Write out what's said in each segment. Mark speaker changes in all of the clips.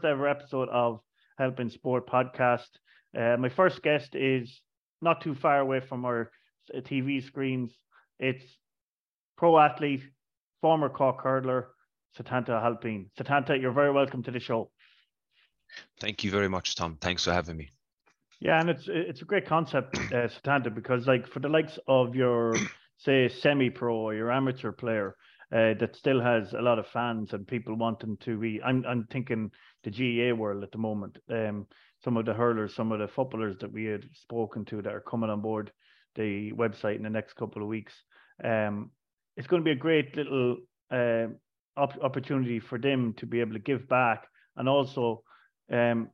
Speaker 1: first ever episode of Helping Sport podcast. Uh, my first guest is not too far away from our TV screens. It's pro athlete, former Cork hurler, Setanta Halpin. Setanta, you're very welcome to the show.
Speaker 2: Thank you very much, Tom. Thanks for having me.
Speaker 1: Yeah, and it's it's a great concept, uh, Setanta, because like for the likes of your say semi-pro or your amateur player, uh, that still has a lot of fans and people wanting to be. I'm I'm thinking the GAA world at the moment. Um, some of the hurlers, some of the footballers that we had spoken to that are coming on board the website in the next couple of weeks. Um, it's going to be a great little uh, op- opportunity for them to be able to give back and also um,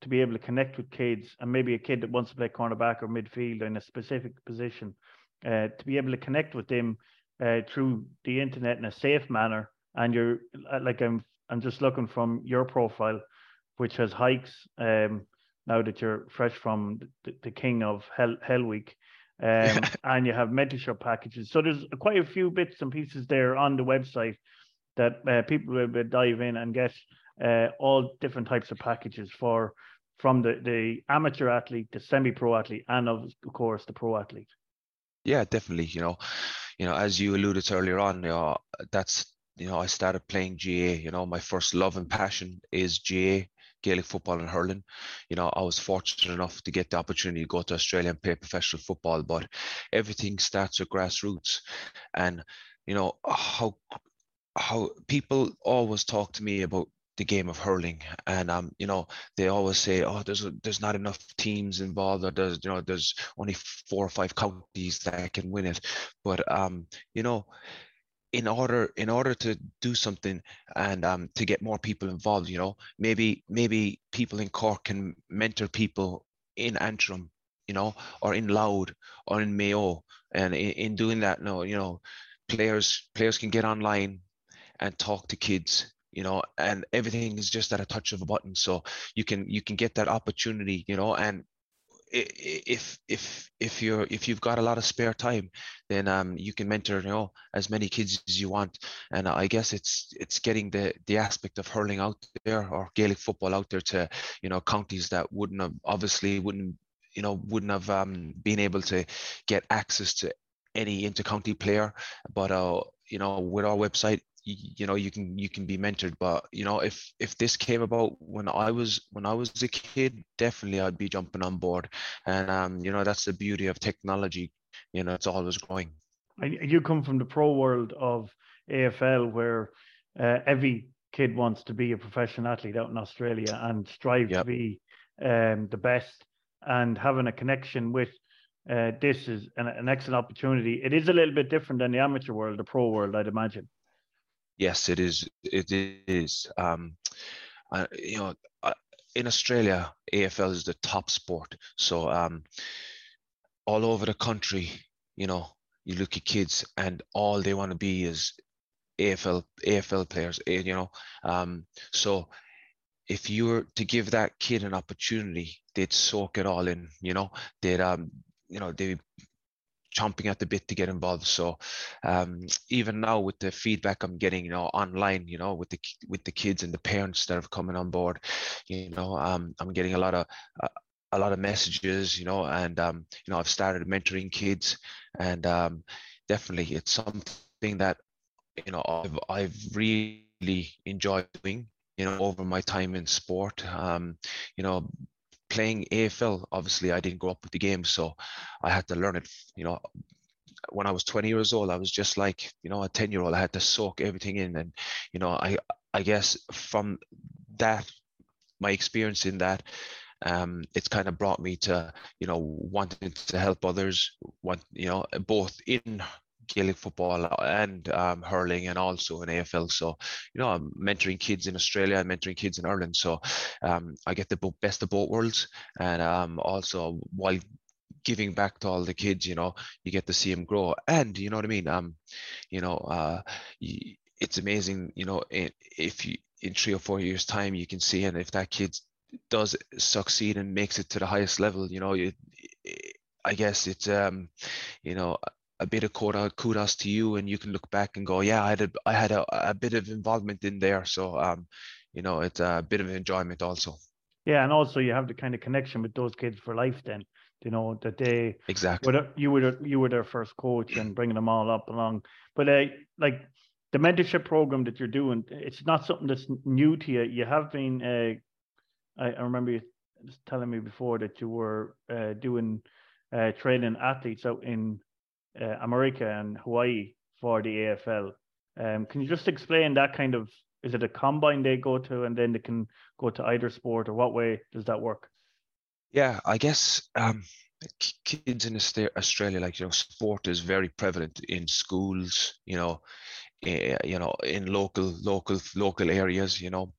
Speaker 1: to be able to connect with kids and maybe a kid that wants to play cornerback or midfield in a specific position, uh, to be able to connect with them uh, through the internet in a safe manner. And you're uh, like I'm I'm just looking from your profile, which has hikes. Um, now that you're fresh from the, the king of Hell Hell Week, um, and you have mentorship packages. So there's quite a few bits and pieces there on the website that uh, people will dive in and get uh, all different types of packages for from the, the amateur athlete, the semi-pro athlete, and of, of course the pro athlete.
Speaker 2: Yeah, definitely. You know, you know, as you alluded to earlier on, you know, that's you know, I started playing GA. You know, my first love and passion is GA, Gaelic football and hurling. You know, I was fortunate enough to get the opportunity to go to Australia and play professional football, but everything starts with grassroots. And, you know, how how people always talk to me about the game of hurling and um you know they always say oh there's there's not enough teams involved or there's you know there's only four or five counties that can win it but um you know in order in order to do something and um to get more people involved you know? Maybe maybe people in Cork can mentor people in Antrim you know or in Louth or in Mayo. And in, in doing that no you know players players can get online and talk to kids you know? And everything is just at a touch of a button. So you can you can get that opportunity you know? And if if if you're if you've got a lot of spare time then um you can mentor you know as many kids as you want. And i guess it's it's getting the the aspect of hurling out there or gaelic football out there to you know counties that wouldn't have obviously wouldn't you know wouldn't have um been able to get access to any inter-county player. But uh you know with our website you know you can you can be mentored but you know if if this came about when i was when i was a kid definitely i'd be jumping on board. And um you know that's the beauty of technology you know it's always growing.
Speaker 1: And you come from the pro world of afl where uh, every kid wants to be a professional athlete out in australia and strive yep. to be um, the best. And having a connection with uh, this is an, an excellent opportunity. It is a little bit different than the amateur world the pro world i'd imagine
Speaker 2: yes, it is. It is. Um, uh, you know, uh, in Australia, AFL is the top sport. So um, all over the country, you know, you look at kids and all they want to be is AFL AFL players. Eh, you know, um, so if you were to give that kid an opportunity, they'd soak it all in. You know, they'd um, you know, they chomping at the bit to get involved. So um, even now with the feedback I'm getting, you know, online, you know, with the with the kids and the parents that have coming on board, you know, um, I'm getting a lot of uh, a lot of messages, you know, and um, you know, I've started mentoring kids, and um, definitely it's something that you know I've I've really enjoyed doing you know over my time in sport um you know playing AFL, obviously I didn't grow up with the game, so I had to learn it. You know, when I was 20 years old, I was just like you know a 10 year old. I had to soak everything in, and you know, I I guess from that, my experience in that, um, it's kind of brought me to you know wanting to help others, want you know both in Gaelic football and um, hurling and also in AFL. So, you know, I'm mentoring kids in Australia and mentoring kids in Ireland. So um, I get the best of both worlds. And um, also while giving back to all the kids, you know, you get to see them grow. And you know what I mean? Um, you know, uh, it's amazing, you know, if you, in three or four years time, you can see, and if that kid does succeed and makes it to the highest level, you know, you, I guess it's, um, you know, a bit of kudos to you, and you can look back and go, yeah, I had a, I had a, a bit of involvement in there. So, um, you know, it's a bit of enjoyment also.
Speaker 1: Yeah, and also you have the kind of connection with those kids for life. Then, you know, that they
Speaker 2: exactly
Speaker 1: were, you were you were their first coach and bringing them all up along. But uh, like the mentorship program that you're doing, it's not something that's new to you. You have been. Uh, I, I remember you telling me before that you were uh, doing uh, training athletes out in uh, America and Hawaii for the AFL. Um, can you just explain that kind of? Is it a combine they go to, and then they can go to either sport, or what way does that work?
Speaker 2: Yeah, I guess um, kids in Australia, like you know, sport is very prevalent in schools. You know, uh, you know, in local, local, local areas. You know,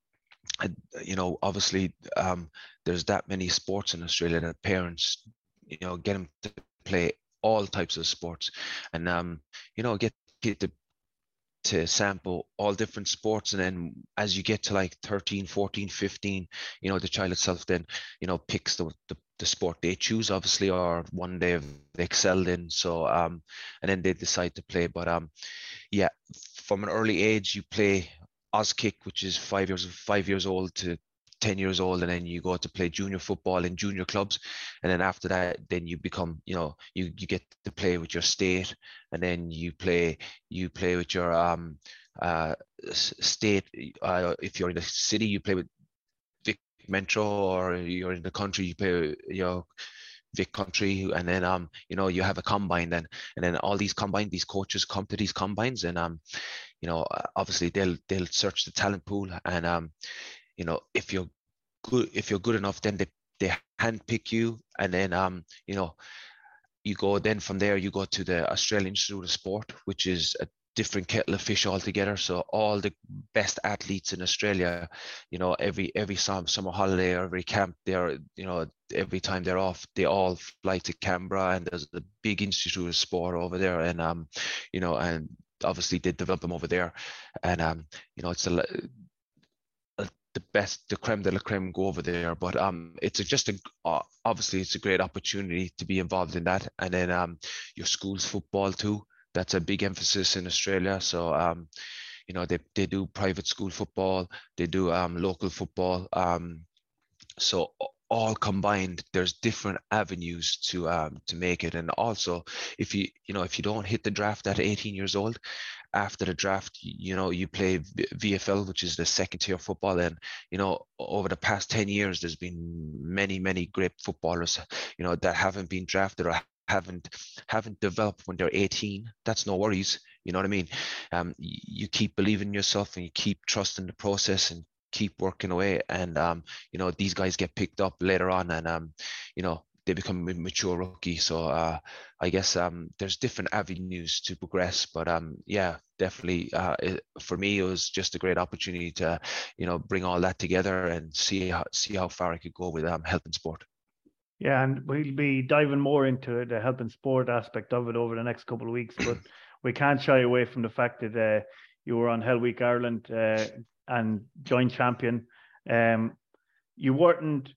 Speaker 2: you know, obviously, um, there's that many sports in Australia that parents, you know, get them to play all types of sports, and um, you know, get to to sample all different sports and then as you get to like 13 14 15 you know the child itself then you know picks the, the, the sport they choose obviously or one they've excelled in. So um and then they decide to play. But um yeah from an early age you play Auskick, which is five years five years old to 10 years old and then you go to play junior football in junior clubs and then after that then you become you know you you get to play with your state and then you play you play with your um uh state uh, if you're in the city you play with Vic Metro or you're in the country you play you know Vic Country, and then um, you know, you have a combine then, and then all these combine, these coaches come to these combines, and um, you know, obviously they'll they'll search the talent pool, and um, you know, if you're good, if you're good enough, then they they handpick you, and then um, you know, you go then from there you go to the Australian Institute of Sport, which is a different kettle of fish altogether. So all the best athletes in Australia, you know, every every summer, holiday or every camp, they're you know every time they're off, they all fly to Canberra, and there's a big institute of sport over there, and um, you know, and obviously they develop them over there, and um, you know, it's a the best, the creme de la creme go over there. But um, it's a, just a uh, obviously it's a great opportunity to be involved in that, and then um, your school's football too that's a big emphasis in Australia. So, um, you know, they, they do private school football, they do um, local football. Um, so all combined, there's different avenues to um, to make it. And also, if you you know if you don't hit the draft at 18 years old, after the draft, you know you play VFL, which is the second tier football. And you know over the past 10 years, there's been many many great footballers, you know that haven't been drafted or haven't haven't developed when they're 18 that's no worries you know what i mean um, you keep believing in yourself and you keep trusting the process and keep working away and um, you know these guys get picked up later on and um, you know they become a mature rookie so uh, i guess um, there's different avenues to progress but um, yeah definitely uh, it, for me it was just a great opportunity to you know bring all that together and see how see how far i could go with um, helping sport
Speaker 1: yeah, and we'll be diving more into the health and sport aspect of it over the next couple of weeks. But we can't shy away from the fact that uh, you were on Hell Week Ireland uh, and joint champion. Um, you weren't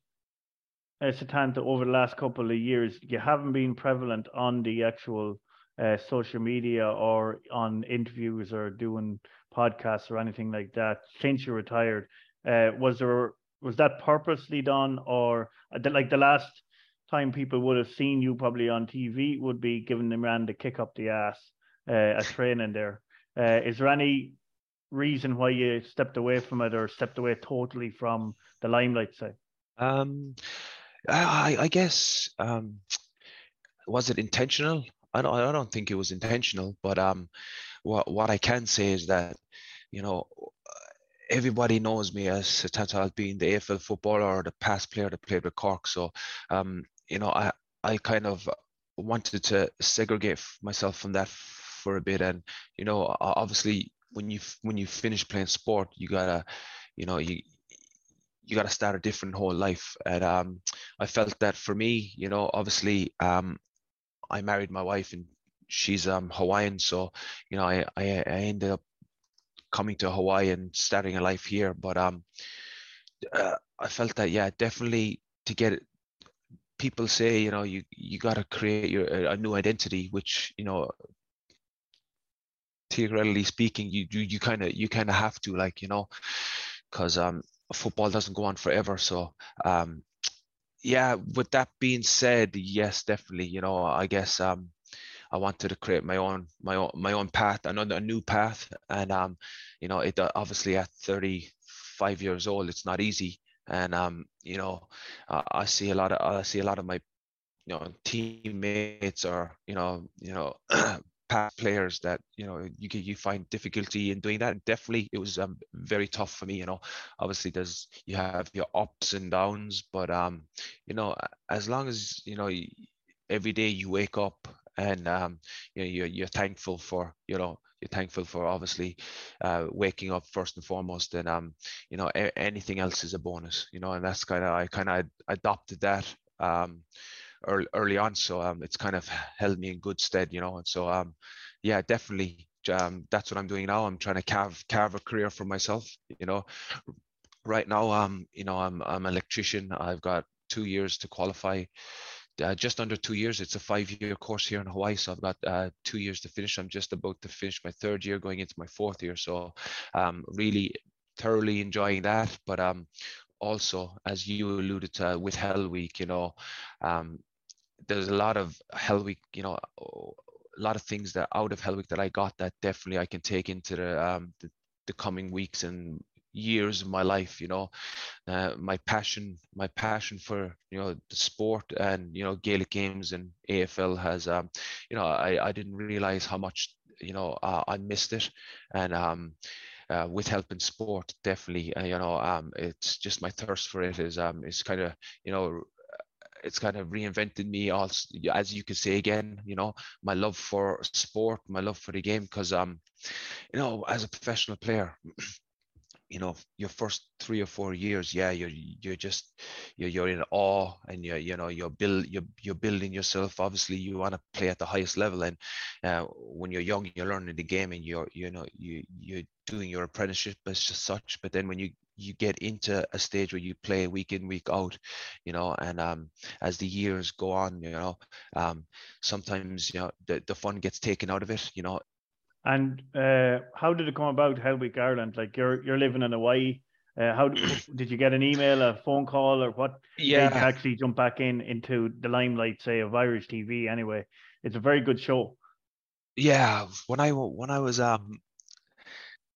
Speaker 1: uh, Setanta over the last couple of years. You haven't been prevalent on the actual uh, social media or on interviews or doing podcasts or anything like that since you retired. Uh, was there was that purposely done, or uh, like the last time people would have seen you probably on TV would be giving them around to kick up the ass uh, at training there. Uh, is there any reason why you stepped away from it or stepped away totally from the limelight say?
Speaker 2: Um, I, I guess um, was it intentional? I don't, I don't think it was intentional, but um, what what I can say is that you know everybody knows me as Setanta being the AFL footballer or the past player that played with Cork. So um, you know, I I kind of wanted to segregate myself from that for a bit, and you know, obviously when you when you finish playing sport, you gotta, you know, you you gotta start a different whole life, and um, I felt that for me, you know, obviously, um, I married my wife and she's um Hawaiian, so you know, I I, I ended up coming to Hawaii and starting a life here, but um. Uh, I felt that yeah, definitely to get it. people say you know you you got to create your a new identity which you know theoretically speaking, you you you kind of you kind of have to like you know, because um football doesn't go on forever. So um yeah, with that being said, yes, definitely. You know, I guess um I wanted to create my own my own my own path, another new path, and um you know it obviously at 35 years old, it's not easy, and um you know uh, I see a lot of I see a lot of my you know teammates or you know you know past players that you know you you find difficulty in doing that. And definitely it was um, very tough for me you know. Obviously there's you have your ups and downs but um you know as long as you know every day you wake up and um you know you're, you're thankful for you know you're thankful for obviously uh, waking up first and foremost and um you know a- anything else is a bonus you know and that's kind of i kind of adopted that um early, early on. So um, it's kind of held me in good stead, you know. And so um, yeah, definitely um, that's what I'm doing now. I'm trying to carve carve a career for myself, you know. Right now, um, you know, I'm I'm an electrician. I've got two years to qualify. Uh, just under two years. It's a five-year course here in Hawaii, so I've got uh, two years to finish. I'm just about to finish my third year, going into my fourth year. So, um, really thoroughly enjoying that. But um, also, as you alluded to with Hell Week, you know, um, there's a lot of Hell Week, you know, a lot of things that out of Hell Week that I got that definitely I can take into the um, the, the coming weeks and years of my life you know. Uh, my passion my passion for you know the sport and you know gaelic games and afl has um you know i i didn't realize how much you know uh, i missed it. And um uh, with helping sport definitely uh, you know um it's just my thirst for it is um is kind of you know it's kind of reinvented me also as you could say again you know my love for sport my love for the game because um you know as a professional player you know your first three or four years yeah you're you're just you're, you're in awe and you're you know you're build you're, you're building yourself. Obviously you want to play at the highest level and uh, when you're young you're learning the game and you're you know you you're doing your apprenticeship as such. But then when you you get into a stage where you play week in week out you know and um as the years go on you know um sometimes you know the, the fun gets taken out of it you know.
Speaker 1: And uh how did it come about hell week ireland? Like you're you're living in hawaii. Uh, how did you get an email a phone call or what
Speaker 2: yeah.
Speaker 1: actually jump back in into the limelight say of irish tv anyway? It's a very good show.
Speaker 2: Yeah when i when i was um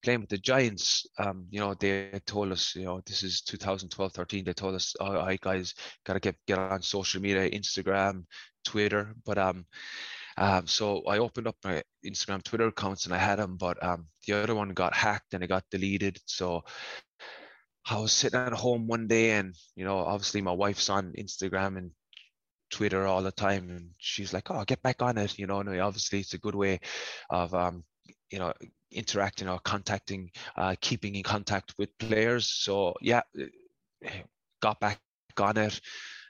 Speaker 2: playing with the Giants, um, you know, they told us, you know, this is 2012, 13. They told us, all right, guys, gotta get get on social media, Instagram, Twitter. But um, um, so I opened up my Instagram, Twitter accounts, and I had them, but um, the other one got hacked and it got deleted. So I was sitting at home one day, and you know, obviously my wife's on Instagram and Twitter all the time, and she's like, "Oh, get back on it," you know. And obviously, it's a good way of um, you know interacting or contacting, uh, keeping in contact with players. So yeah, eh, got back on it,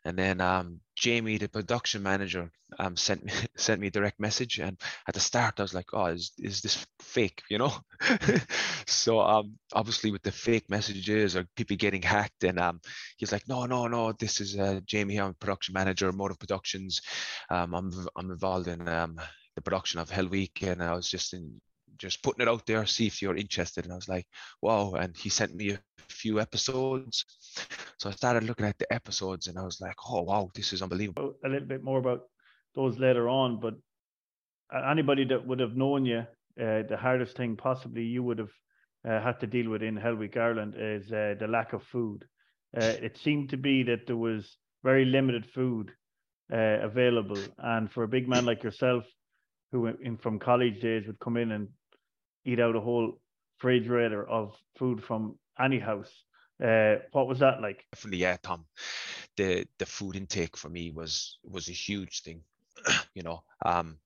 Speaker 2: and then um, Jamie, the production manager, um, sent me sent me a direct message, and at the start I was like, "Oh, is is this fake?" You know. so um, obviously with the fake messages or people getting hacked, and um, he's like, "No, no, no, this is uh, Jamie here, I'm production manager, Motive Productions. Um, I'm I'm involved in um the production of Hell Week, and I was just in just putting it out there, see if you're interested. And I was like, wow. And he sent me a few episodes. So I started looking at the episodes and I was like, oh, wow, this is unbelievable.
Speaker 1: A little bit more about those later on, but anybody that would have known you, uh, the hardest thing possibly you would have uh, had to deal with in Hell Week Ireland is uh, the lack of food. Uh, it seemed to be that there was very limited food uh, available. And for a big man like yourself, who in from college days would come in and eat out a whole refrigerator of food from any house. Uh, what was that like?
Speaker 2: Definitely, yeah, Tom. The the food intake for me was was a huge thing. you know, um,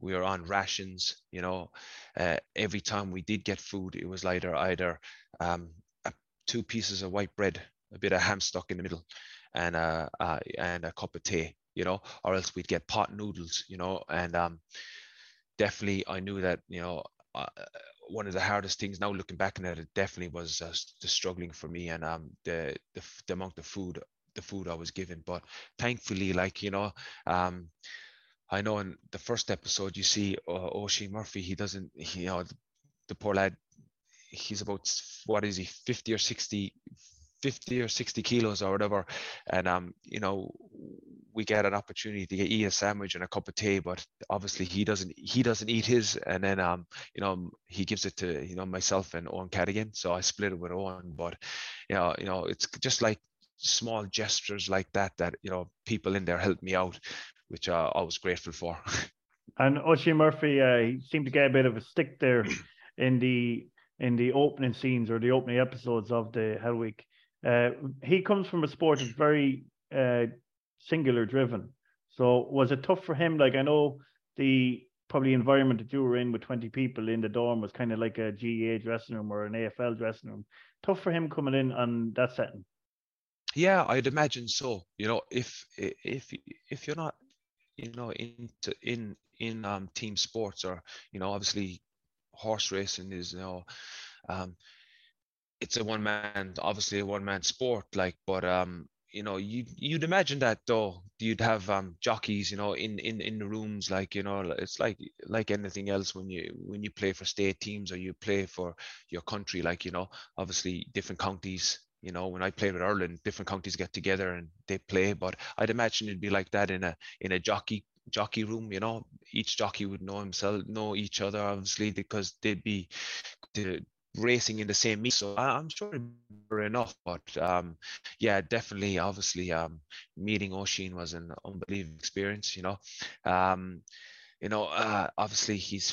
Speaker 2: we were on rations. You know, uh, every time we did get food, it was either either um, two pieces of white bread, a bit of ham stuck in the middle, and a uh, and a cup of tea. You know, or else we'd get pot noodles. You know, and um, definitely I knew that you know uh, one of the hardest things now looking back at it definitely was uh, the struggling for me and um the, the, the amount of food the food I was given but thankfully like you know um I know in the first episode you see uh, Oisin Murphy. He doesn't, you know, the, the poor lad. He's about what is he, fifty or sixty, 50 or 60 kilos or whatever and um you know we get an opportunity to get eat a sandwich and a cup of tea but obviously he doesn't he doesn't eat his. And then um you know he gives it to you know myself and Owen Cadigan so I split it with Owen but you know you know it's just like small gestures like that that you know people in there helped me out which uh, I was grateful for.
Speaker 1: And Oisin Murphy uh, he seemed to get a bit of a stick there in the in the opening scenes or the opening episodes of the Hell Week uh, he comes from a sport that's very uh, singular driven. So was it tough for him? Like I know the probably environment that you were in with 20 people in the dorm was kind of like a GAA dressing room or an AFL dressing room. Tough for him coming in on that setting.
Speaker 2: Yeah, I'd imagine so. You know, if if if you're not, you know, into in in um, team sports or you know, obviously horse racing is you know, um, it's a one man, obviously a one man sport, like, but um, you know, you you'd imagine that though you'd have um jockeys, you know, in in in the rooms, like you know, it's like like anything else when you when you play for state teams or you play for your country, like you know, obviously different counties. You know, when I played with Ireland, different counties get together and they play. But I'd imagine it'd be like that in a in a jockey jockey room you know each jockey would know himself know each other obviously because they'd be racing in the same meet. So I'm sure enough, but um, yeah, definitely, obviously, um, meeting Oisin was an unbelievable experience. You know, um, you know, uh, obviously he's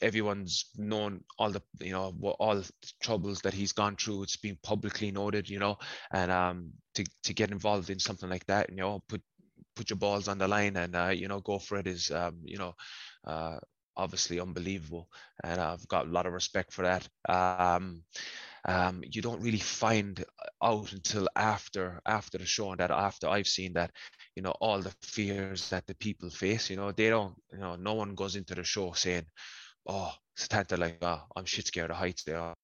Speaker 2: everyone's known all the you know all the troubles that he's gone through it's been publicly noted you know and um to to get involved in something like that you know put put your balls on the line and uh, you know go for it is um you know uh obviously unbelievable, and I've got a lot of respect for that. Um, um, you don't really find out until after after the show and that after I've seen that, you know, all the fears that the people face. You know, they don't. You know, no one goes into the show saying, "Oh, Setanta, like, oh, I'm shit scared of heights." There?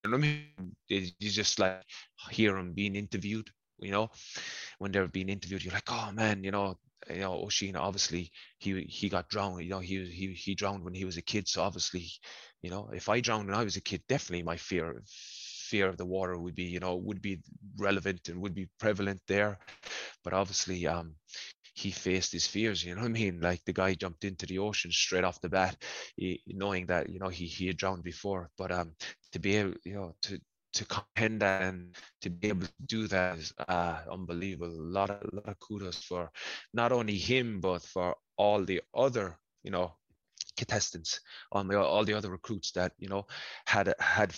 Speaker 2: You just like hear them being interviewed. You know, when they're being interviewed, you're like, "Oh man, you know, you know, Oisin obviously he he got drowned. You know, he he he drowned when he was a kid. So obviously, you know, if I drowned when I was a kid, definitely my fear fear of the water would be, you know, would be relevant and would be prevalent there. But obviously, um, he faced his fears. You know what I mean? Like the guy jumped into the ocean straight off the bat, he, knowing that you know he he had drowned before. But um, to be able, you know, to to comprehend that and to be able to do that is uh, unbelievable. A lot of, a lot of kudos for not only him but for all the other, you know, contestants, on the, all the other recruits that you know had had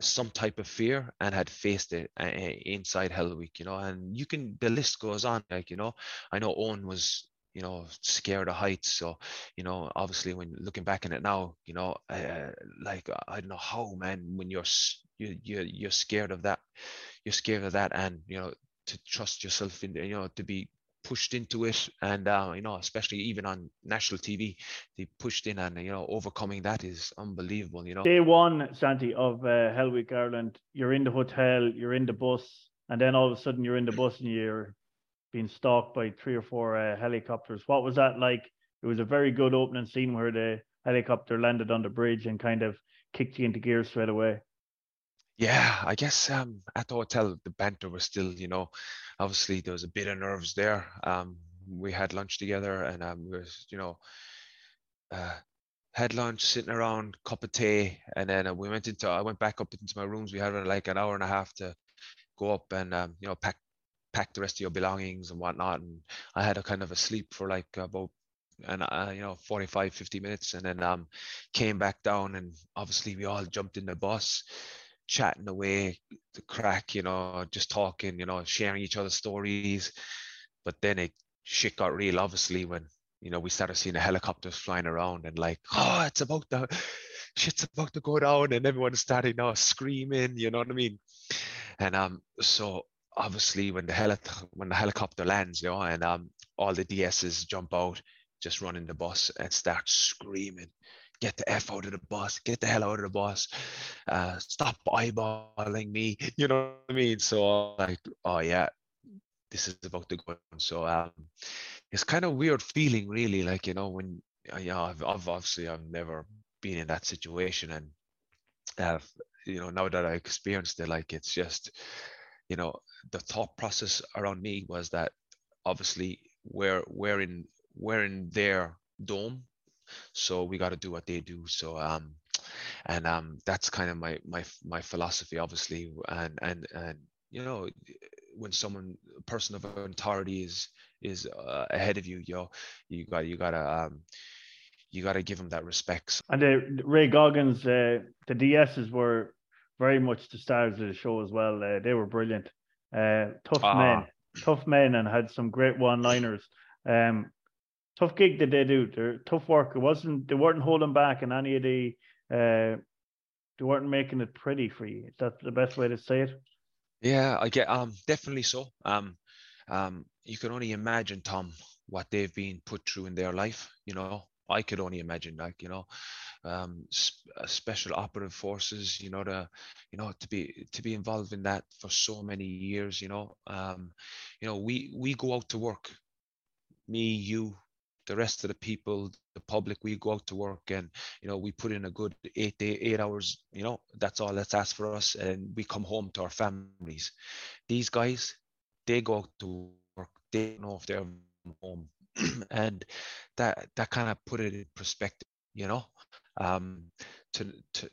Speaker 2: some type of fear and had faced it uh, inside Hell Week, you know, and you can the list goes on. Like you know, I know Owen was you know scared of heights. So you know obviously when looking back in it now you know uh, like i don't know how man when you're you, you you're scared of that you're scared of that and you know to trust yourself in you know to be pushed into it and uh, you know especially even on national tv they pushed in and you know overcoming that is unbelievable you know.
Speaker 1: Day one santi of uh, hell week ireland you're in the hotel you're in the bus and then all of a sudden you're in the bus and you're being stalked by three or four uh, helicopters what was that like it was a very good opening scene where the helicopter landed on the bridge and kind of kicked you into gear straight away
Speaker 2: yeah, I guess um, at the hotel the banter was still, you know, obviously there was a bit of nerves there. Um, we had lunch together and um, we you know, uh, had lunch, sitting around, cup of tea, and then uh, we went into. I went back up into my rooms. We had like an hour and a half to go up and um, you know pack pack the rest of your belongings and whatnot. And I had a kind of a sleep for like about and uh, you know 45 50 minutes and then um came back down and obviously we all jumped in the bus chatting away, the crack, you know, just talking, you know, sharing each other's stories. But then it shit got real, obviously, when you know we started seeing the helicopters flying around and like, oh, it's about to, shit's about to go down, and everyone started, know, screaming. You know what I mean? And um, so obviously when the heli- when the helicopter lands, you know, and um, all the DSs jump out, just run in the bus and start screaming get the F out of the bus, get the hell out of the bus, uh, stop eyeballing me. You know what I mean? So like, oh yeah, this is about to go. On. So um, it's kind of weird feeling, really. Like you know, when you know, I've, I've obviously I've never been in that situation, and uh, you know, now that I experienced it, like it's just, you know, the thought process around me was that obviously we're we're in we're in their dome, so we got to do what they do. So um, and um, that's kind of my my my philosophy, obviously, and and and you know, when someone a person of authority is is uh, ahead of you, you know, you got you gotta um, you gotta give them that respect.
Speaker 1: And uh, Ray Goggins, uh, the DSs were very much the stars of the show as well. Uh, they were brilliant, uh, tough ah. men, tough men, and had some great one-liners. Um, tough gig that they do. They're tough work. It wasn't they weren't holding back in any of the. Uh, they weren't making it pretty for you. Is that the best way to say it?
Speaker 2: Yeah, I get um definitely so. Um, um, you can only imagine Tom what they've been put through in their life. You know, I could only imagine, like you know, um, uh, special operative forces. You know, to you know to be to be involved in that for so many years. You know, um, you know, we we go out to work, me, you, the rest of the people, the public, we go out to work and you know we put in a good eight day, eight hours. You know, that's all that's asked for us, and we come home to our families. These guys, they go out to work. They don't know if they're home, and that that kind of put it in perspective. You know, um, to to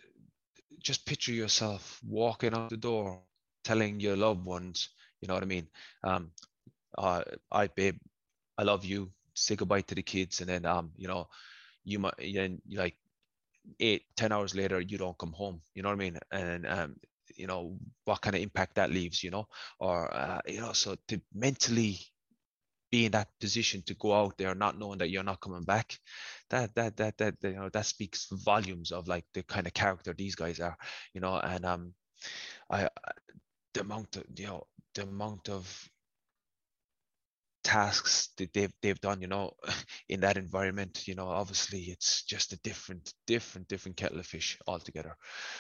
Speaker 2: just picture yourself walking out the door, telling your loved ones, you know what I mean. Um, uh, I babe, I love you say goodbye to the kids, and then um, you know, you might then like eight, ten hours later, you don't come home. You know what I mean? And um, you know what kind of impact that leaves. You know, or uh, you know, so to mentally be in that position to go out there not knowing that you're not coming back that that that that you know that speaks volumes of like the kind of character these guys are you know and um i the amount of you know the amount of tasks that they've they've done you know in that environment you know obviously it's just a different different different kettle of fish altogether.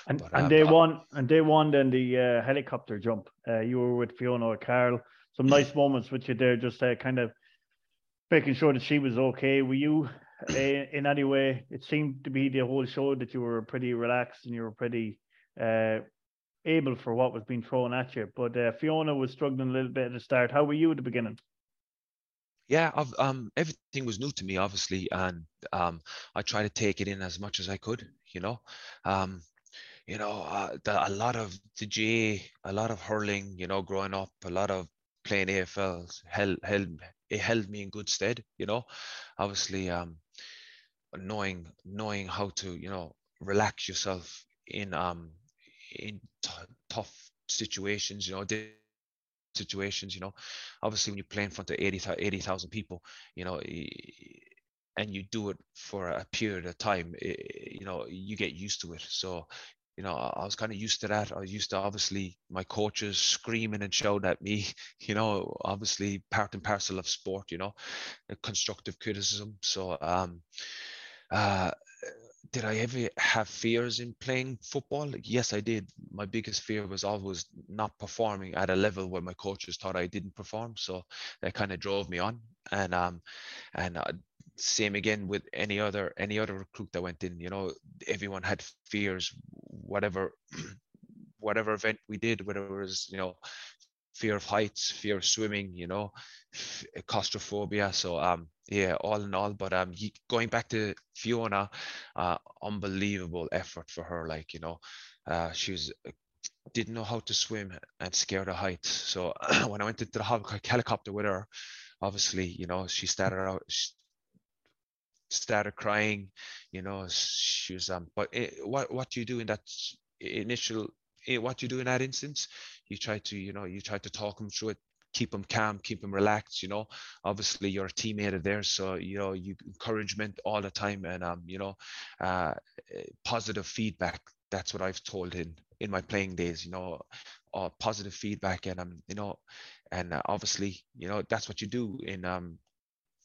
Speaker 1: And but, and um, they won and they won then the uh, helicopter jump. Uh, you were with fiona or carl some nice moments with you there just uh, kind of making sure that she was okay were you uh, in any way it seemed to be the whole show that you were pretty relaxed and you were pretty uh, able for what was being thrown at you but uh, fiona was struggling a little bit at the start how were you at the beginning
Speaker 2: yeah, I've, um, everything was new to me, obviously, and um, I tried to take it in as much as I could. You know, um, you know, uh, the, a lot of the a lot of hurling. You know, growing up, a lot of playing AFL held held it held me in good stead. You know, obviously, um, knowing knowing how to you know relax yourself in um in t- tough situations. You know, situations, you know, obviously when you play in front of 80,000 80, people, you know, and you do it for a period of time, you know, you get used to it. So, you know, I was kind of used to that. I used to obviously my coaches screaming and shouting at me, you know, obviously part and parcel of sport, you know, constructive criticism. So, um, uh, did I ever have fears in playing football? Yes, I did. My biggest fear was always not performing at a level where my coaches thought I didn't perform. So that kind of drove me on. And um, and uh, same again with any other any other recruit that went in. You know, everyone had fears. Whatever whatever event we did, whether it was you know fear of heights, fear of swimming, you know, claustrophobia. So um, yeah, all in all. But um, going back to Fiona, uh, unbelievable effort for her. Like you know, uh, she was uh, didn't know how to swim and scared of heights. So when I went into the helicopter with her, obviously, you know, she started out. She, started crying you know she was um but it, what what you do in that initial Eh, what you do in that instance? You try to you know you try to talk them through it keep them calm keep them relaxed you know. Obviously you're a teammate of theirs so you know you encouragement all the time and um you know uh positive feedback that's what i've told in in my playing days you know uh, positive feedback and um you know and uh, obviously you know that's what you do in um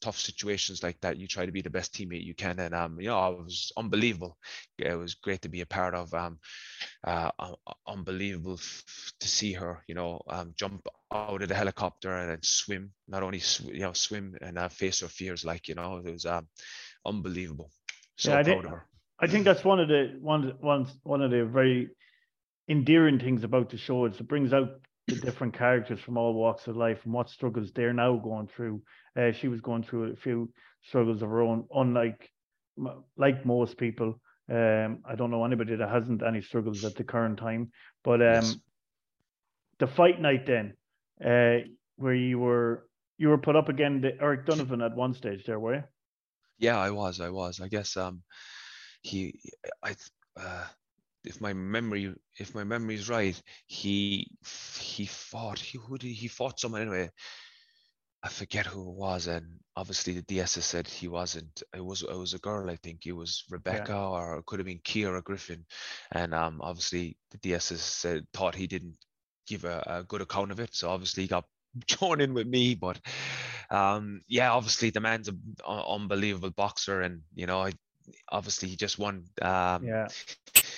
Speaker 2: tough situations like that, you try to be the best teammate you can. And um, you know, it was unbelievable. It was great to be a part of. Um, uh, unbelievable to see her, you know, um, jump out of the helicopter and then swim. Not only sw- you know swim and uh, face her fears, like you know, it was um, unbelievable. So yeah, proud
Speaker 1: think,
Speaker 2: of her.
Speaker 1: I think that's one of the one one one of the very endearing things about the show. Is it brings out the different characters from all walks of life and what struggles they're now going through. Uh, she was going through a few struggles of her own, unlike like most people. Um, I don't know anybody that hasn't any struggles at the current time. But um, yes. the fight night then, uh, where you were you were put up again to Eric Donovan at one stage there, were you?
Speaker 2: Yeah, I was. I was. I guess um, he, I, uh, if my memory if my memory is right, he he fought he who did he fought someone anyway. I forget who it was, and obviously the DS said he wasn't. It was it was a girl, I think. It was Rebecca, yeah. or it could have been Kiera Griffin, and um, obviously the DS said thought he didn't give a, a, good account of it, so obviously he got joined in with me. But um, yeah, obviously the man's an unbelievable boxer, and you know, I, obviously he just won. Um,
Speaker 1: yeah,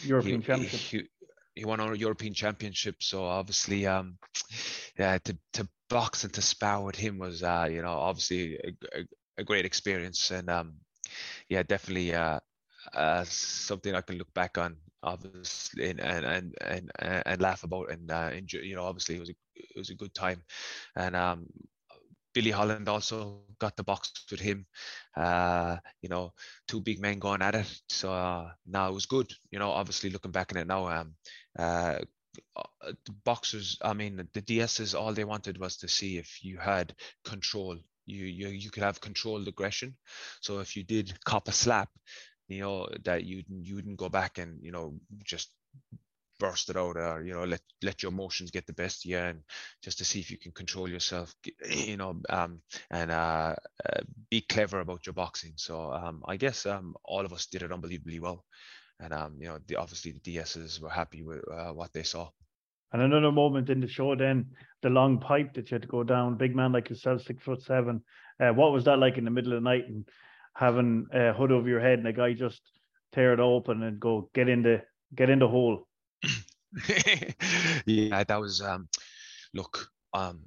Speaker 1: European he, Championship.
Speaker 2: He, he won our European Championship, so obviously, um, yeah, to to box and to spar with him was, uh, you know, obviously a, a, a great experience, and um, yeah, definitely uh, uh, something I can look back on, obviously, and and and and, and laugh about, and uh, enjoy. You know, obviously, it was a it was a good time, and um, Billy Holland also got the box with him. Uh, you know, two big men going at it. So uh, now it was good. You know, obviously looking back on it now, um, uh, the boxers, I mean, the DSs, all they wanted was to see if you had control. You you you could have controlled aggression. So if you did cop a slap, you know that you you wouldn't go back and you know just burst it out or you know let let your emotions get the best of you and just to see if you can control yourself you know um, and uh, uh, be clever about your boxing so um, i guess um, all of us did it unbelievably well and um, you know the, obviously the ds's were happy with uh, what they saw.
Speaker 1: And another moment in the show then the long pipe that you had to go down big man like yourself six foot seven uh, what was that like in the middle of the night and having a hood over your head and a guy just tear it open and go get in the get in the hole.
Speaker 2: Yeah, that was um look, um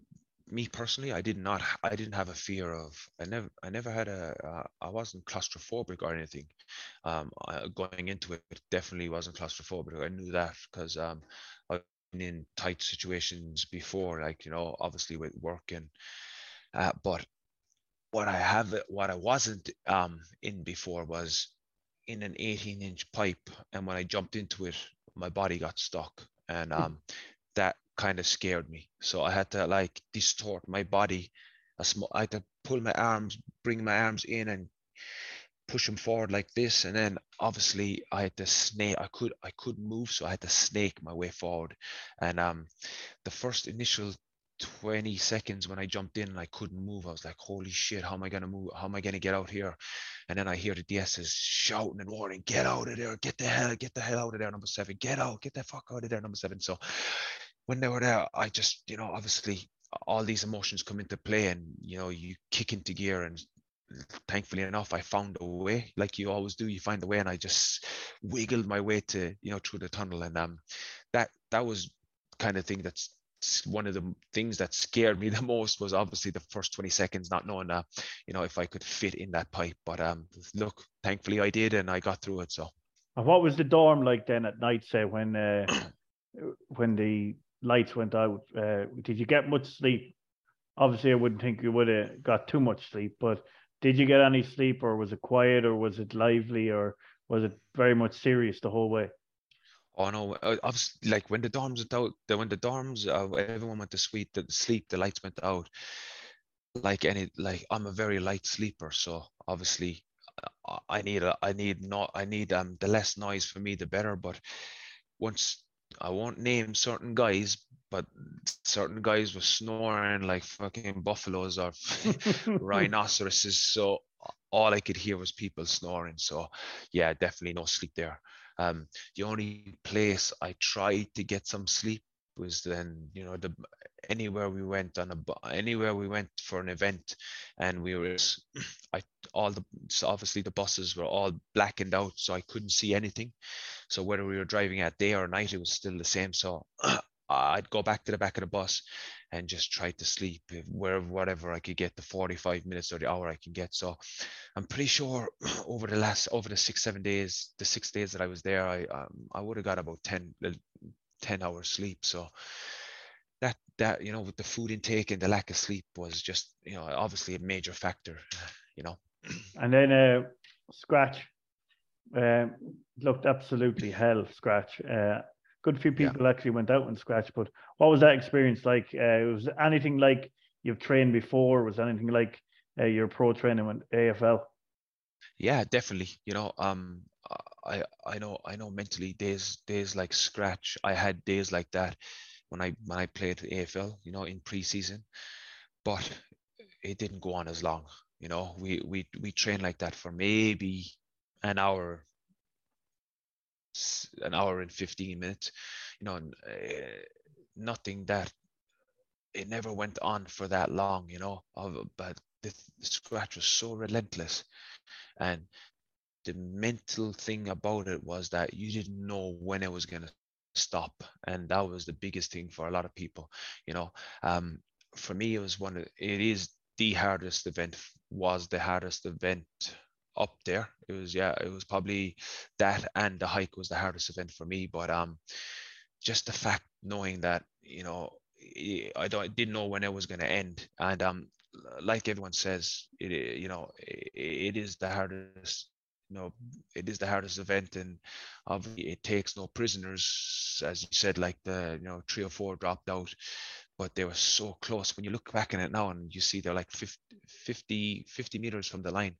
Speaker 2: me personally, I did not I didn't have a fear of I never I never had a uh, I wasn't claustrophobic or anything. Um I, going into it definitely wasn't claustrophobic. I knew that because um I've been in tight situations before, like you know, obviously with work and uh, but what I have what I wasn't um in before was in an 18 inch pipe and when I jumped into it my body got stuck and hmm. um, that kind of scared me so i had to like distort my body i had to pull my arms bring my arms in and push them forward like this and then obviously i had to snake i could i couldn't move so i had to snake my way forward and um the first initial 20 seconds when I jumped in and I couldn't move. I was like, holy shit, how am I going to move? How am I going to get out here? And then I hear the DSs shouting and warning, get out of there, get the hell, get the hell out of there, number seven, get out, get the fuck out of there, number seven. So when they were there, I just, you know, obviously all these emotions come into play and, you know, you kick into gear and thankfully enough, I found a way like you always do, you find a way. And I just wiggled my way to, you know, through the tunnel. And um, that, that was kind of thing that's one of the things that scared me the most was obviously the first 20 seconds not knowing uh, you know if i could fit in that pipe but um look thankfully i did and i got through it so
Speaker 1: and what was the dorm like then at night say when uh, when the lights went out uh, did you get much sleep obviously i wouldn't think you would have got too much sleep but did you get any sleep or was it quiet or was it lively or was it very much serious the whole way
Speaker 2: Oh no! I was like when the dorms went out, when the dorms, uh, everyone went to sleep. The sleep, the lights went out. Like any, like I'm a very light sleeper, so obviously, uh, I need a, I need not, I need um the less noise for me, the better. But once I won't name certain guys, but certain guys were snoring like fucking buffaloes or rhinoceroses. So all I could hear was people snoring. So yeah, definitely no sleep there. Um, the only place I tried to get some sleep was then, you know, the anywhere we went on a anywhere we went for an event and we were i all the so obviously the buses were all blackened out so i couldn't see anything. So whether we were driving at day or night it was still the same. So i'd go back to the back of the bus and just try to sleep wherever whatever i could get the 45 minutes or the hour i can get. So i'm pretty sure over the last over the six seven days the six days that i was there i um, i would have got about 10 10 hours sleep. So that you know with the food intake and the lack of sleep was just you know obviously a major factor you know.
Speaker 1: And then uh scratch uh, looked absolutely hell scratch. Uh good few people yeah. actually went out and scratch but what was that experience like? Uh was anything like you've trained before? Was anything like uh, your pro training with afl
Speaker 2: yeah definitely. You know um i i know i know mentally days days like scratch i had days like that when I when I played AFL, you know, in preseason, but it didn't go on as long. You know, we we we trained like that for maybe an hour, an hour and fifteen minutes. You know, uh, nothing that it never went on for that long. You know, but the, the scratch was so relentless, and the mental thing about it was that you didn't know when it was going to stop and that was the biggest thing for a lot of people you know um, for me it was one of it is the hardest event was the hardest event up there. It was yeah it was probably that and the hike was the hardest event for me but um just the fact knowing that you know i don't I didn't know when it was going to end and um like everyone says it you know it, it is the hardest you know it is the hardest event and obviously it takes no prisoners as you said like the you know three or four dropped out but they were so close when you look back in it now and you see they're like 50 50, meters from the line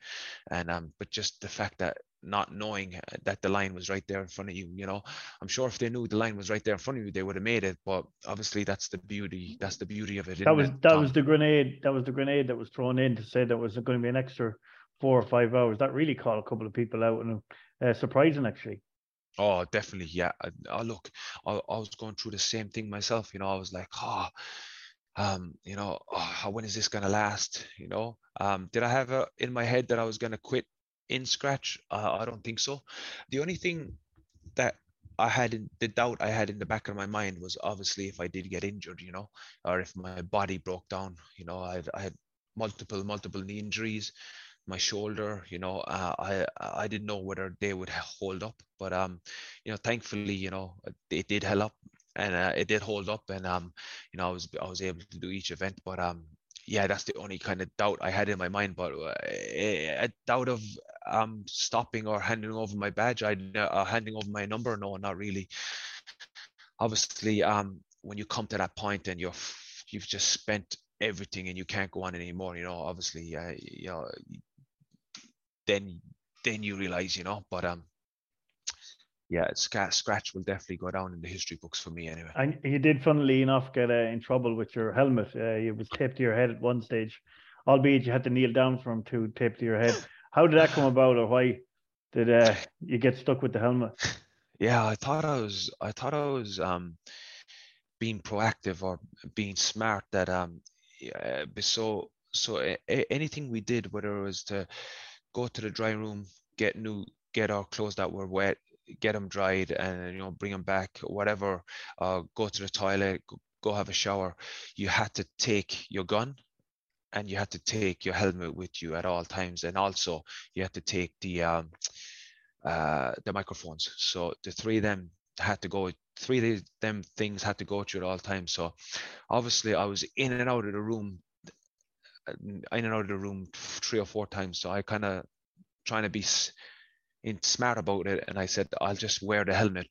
Speaker 2: and um but just the fact that not knowing that the line was right there in front of you you know i'm sure if they knew the line was right there in front of you they would have made it but obviously that's the beauty that's the beauty of it
Speaker 1: that was it, that Tom? was the grenade that was the grenade that was thrown in to say there was going to be an extra four or five hours. That really caught a couple of people out and uh, surprising actually.
Speaker 2: Oh, definitely, yeah. Oh, look, I, I, was going through the same thing myself. You know, I was like, oh, um, you know, oh, when is this gonna last? You know, um, did I have a, in my head that I was gonna quit in scratch? Uh, I don't think so. The only thing that I had in, the doubt I had in the back of my mind was obviously if I did get injured, you know, or if my body broke down. You know, I I had multiple multiple knee injuries my shoulder. You know, uh, I I didn't know whether they would hold up, but um, you know, thankfully, you know, it did hold up and uh, it did hold up, and um, you know, I was I was able to do each event, but um, yeah, that's the only kind of doubt I had in my mind. But uh, a doubt of um stopping or handing over my badge, I uh, handing over my number, no, not really. Obviously, um, when you come to that point and you're you've just spent everything and you can't go on anymore you know obviously uh, you know then then you realize, you know. But um, yeah, scratch will definitely go down in the history books for me anyway.
Speaker 1: And you did, funnily enough, get uh, in trouble with your helmet. Uh, it was taped to your head at one stage, albeit you had to kneel down for him to tape to your head. How did that come about, or why did uh, you get stuck with the helmet?
Speaker 2: Yeah, I thought I was. I thought I was um, being proactive or being smart. That um, yeah, so so anything we did, whether it was to go to the dry room, get new, get our clothes that were wet, get them dried, and you know bring them back, whatever. Uh, go to the toilet, go have a shower. You had to take your gun, and you had to take your helmet with you at all times, and also you had to take the um, uh, the microphones. So the three of them had to go. Three of them things had to go through at all times. So obviously I was in and out of the room in and out of the room three or four times. So I kind of trying to be in smart about it, and I said I'll just wear the helmet.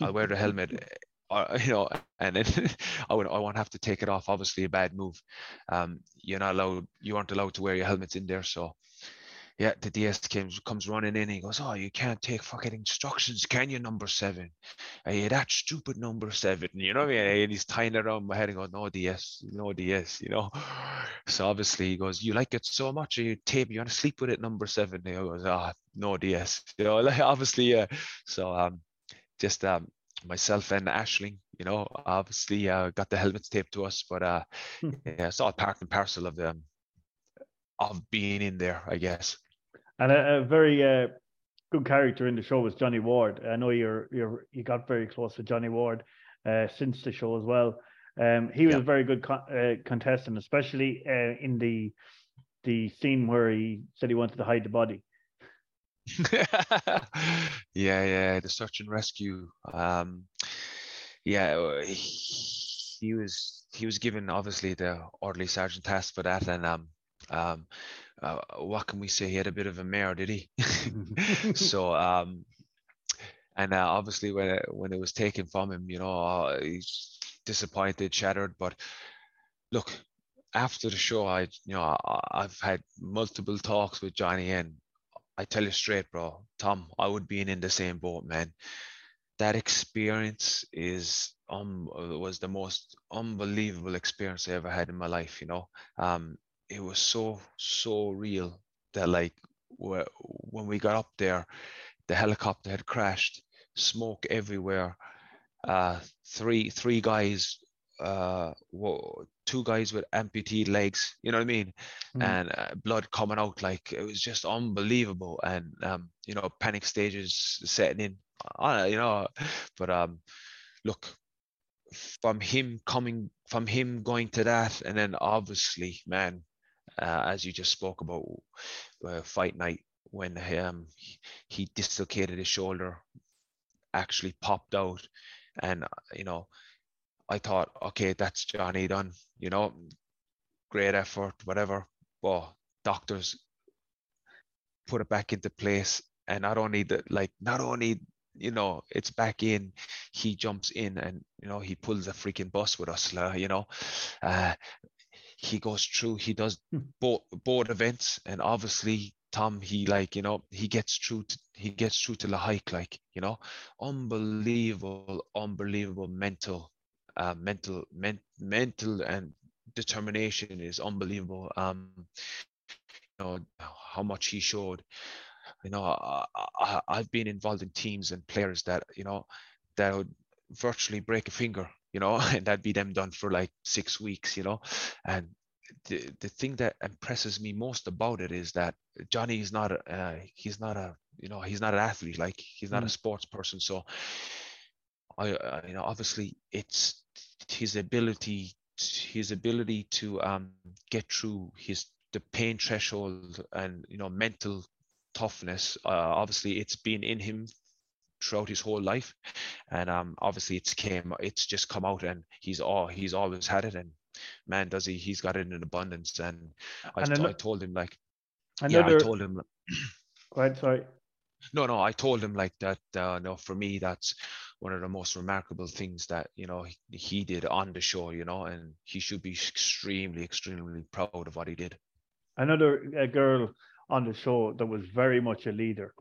Speaker 2: I'll wear the helmet, uh, you know, and then I would I won't have to take it off. Obviously, a bad move. Um, you're not allowed. You aren't allowed to wear your helmets in there. So yeah, the DS comes comes running in. he goes, "Oh, you can't take fucking instructions, can you, number seven? Are you that stupid number seven? You know what I mean?" And he's tying it around my head and going, "No DS, no DS," you know. So obviously he goes, "You like it so much, you tape, you want to sleep with it, number seven? And he goes, "Ah, oh, no DS," you know. Like obviously, yeah. So um, just um, myself and Ashling, You know, obviously uh, got the helmets taped to us, but uh, hmm. yeah, it's all part and parcel of them of being in there, I guess.
Speaker 1: And a, a very uh, good character in the show was Johnny Ward. I know you're you're you got very close to Johnny Ward uh, since the show as well. Um, he was yeah. a very good con- uh, contestant, especially uh, in the the scene where he said he wanted to hide the body.
Speaker 2: yeah, yeah, the search and rescue. Um, yeah, he, he was he was given obviously the orderly sergeant task for that, and um, um, uh, what can we say? He had a bit of a mare, did he? so, um, and uh, obviously when it, when it was taken from him, you know, uh, he's disappointed, shattered. But look, after the show, I, you know, I, I've had multiple talks with Johnny, and I tell you straight, bro, Tom, I would be in the same boat, man. That experience is um was the most unbelievable experience I ever had in my life. You know, um, it was so so real that like when we got up there, the helicopter had crashed, smoke everywhere. Uh, three three guys, uh, two guys with amputated legs. You know what I mean? Mm. And uh, blood coming out like it was just unbelievable. And um, you know, panic stages setting in. Uh, you know, but um, look, from him coming from him going to that and then obviously man uh, as you just spoke about uh, fight night when um, he dislocated his shoulder, actually popped out, and you know, I thought, okay, that's Johnny done. You know, great effort, whatever. But doctors put it back into place, and not only that, like not only you know it's back in he jumps in and you know he pulls a freaking bus with us you know uh, he goes through he does hmm. both both events and obviously tom he like you know he gets through to, he gets through to the hike like you know unbelievable unbelievable mental uh, mental men, mental and determination is unbelievable um you know how much he showed you know I, I, i've been involved in teams and players that you know that would virtually break a finger you know, and that'd be them done for like six weeks, you know. And the the thing that impresses me most about it is that Johnny is not a, uh, he's not a you know he's not an athlete like he's not mm. a sports person so I, I you know obviously it's his ability his ability to um get through his the pain threshold and you know mental toughness uh, obviously it's been in him throughout his whole life, and um, obviously it's came, it's just come out, and he's all he's always had it, and man, does he? He's got it in abundance, and I, and I told him like, another, yeah, I told him.
Speaker 1: Go ahead, sorry.
Speaker 2: No, no, I told him like that. Uh, no, for me, that's one of the most remarkable things that you know he, he did on the show. You know, and he should be extremely, extremely proud of what he did.
Speaker 1: Another girl on the show that was very much a leader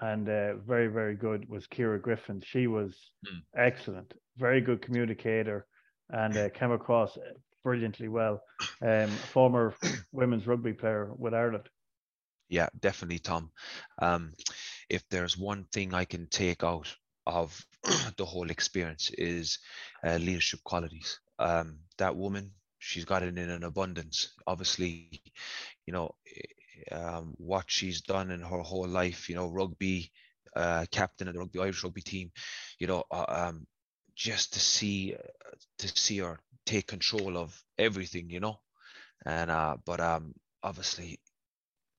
Speaker 1: and uh, very very good was Ciara Griffin. She was mm. excellent, very good communicator, and uh, came across brilliantly well. Um, former women's rugby player with Ireland.
Speaker 2: Yeah, definitely, Tom. Um, if there's one thing I can take out of the whole experience is uh, leadership qualities. Um, that woman, she's got it in an abundance. Obviously, you know, um, what she's done in her whole life, you know, rugby, uh, captain of the rugby Irish rugby team, you know, uh, um, just to see uh, to see her take control of everything, you know, and uh, but um, obviously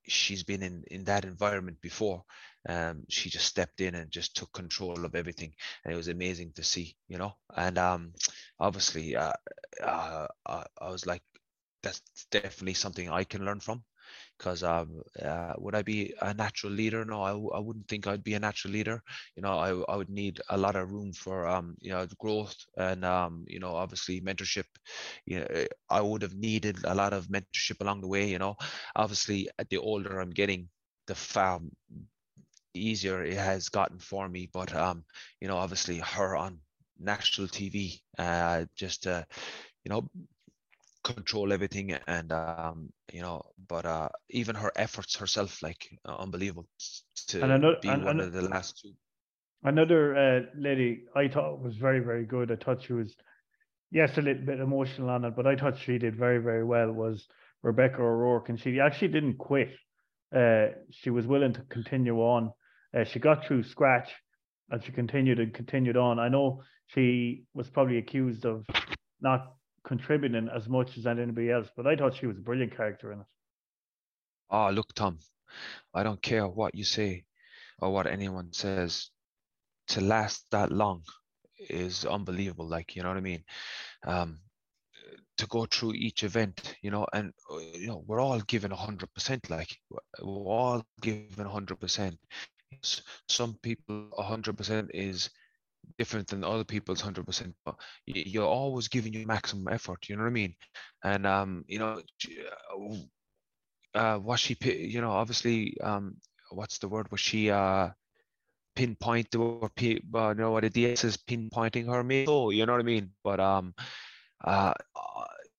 Speaker 2: she's been in in that environment before. Um, she just stepped in and just took control of everything, and it was amazing to see, you know. And um, obviously, uh, uh, I was like, that's definitely something I can learn from because um, uh, would I be a natural leader? No, I, I wouldn't think I'd be a natural leader. You know, I, I would need a lot of room for um, you know growth and um, you know obviously mentorship. You know, eh, I would have needed a lot of mentorship along the way. You know, obviously the older I'm getting, the far easier it has gotten for me. But um, you know, obviously her on national TV, uh, just uh, you know control everything and um you know but uh even her efforts herself like uh, unbelievable to and another, be and, one and, of the last two
Speaker 1: Another uh, lady I thought was very, very good. I thought she was, yes, a little bit emotional on it, but I thought she did very, very well. Was Rebecca O'Rourke, and she actually didn't quit. Uh, she was willing to continue on. Uh, she got through scratch, and she continued and continued on. I know she was probably accused of not contributing as much as anybody else, but I thought she was a brilliant character in it.
Speaker 2: Oh, look, Tom, I don't care what you say or what anyone says to last that long is unbelievable. Like, you know what I mean? Um, to go through each event, you know, and uh, you know, we're all given a hundred percent. Like, we're all given a hundred percent. Some people a hundred percent is different than other people's hundred percent. But you're always giving your maximum effort. You know what I mean? And um, you know, uh, uh was she? You know, obviously, um, what's the word? Was she uh pinpoint the or you know what the DS is pinpointing her me. Oh, you know what I mean? But um, uh,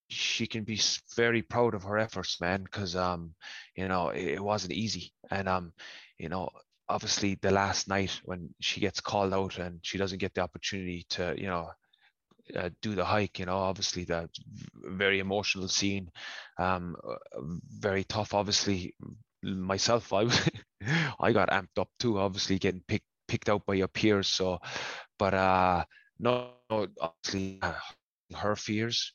Speaker 2: she can be very proud of her efforts, man, because um, you know, it, it wasn't easy, and um, you know, obviously the last night when she gets called out and she doesn't get the opportunity to, you know, uh, do the hike, you know, obviously that very emotional scene, um, very tough. Obviously, myself, I I got amped up too. Obviously, getting picked picked out by your peers. So, but uh, no, obviously uh, her fears.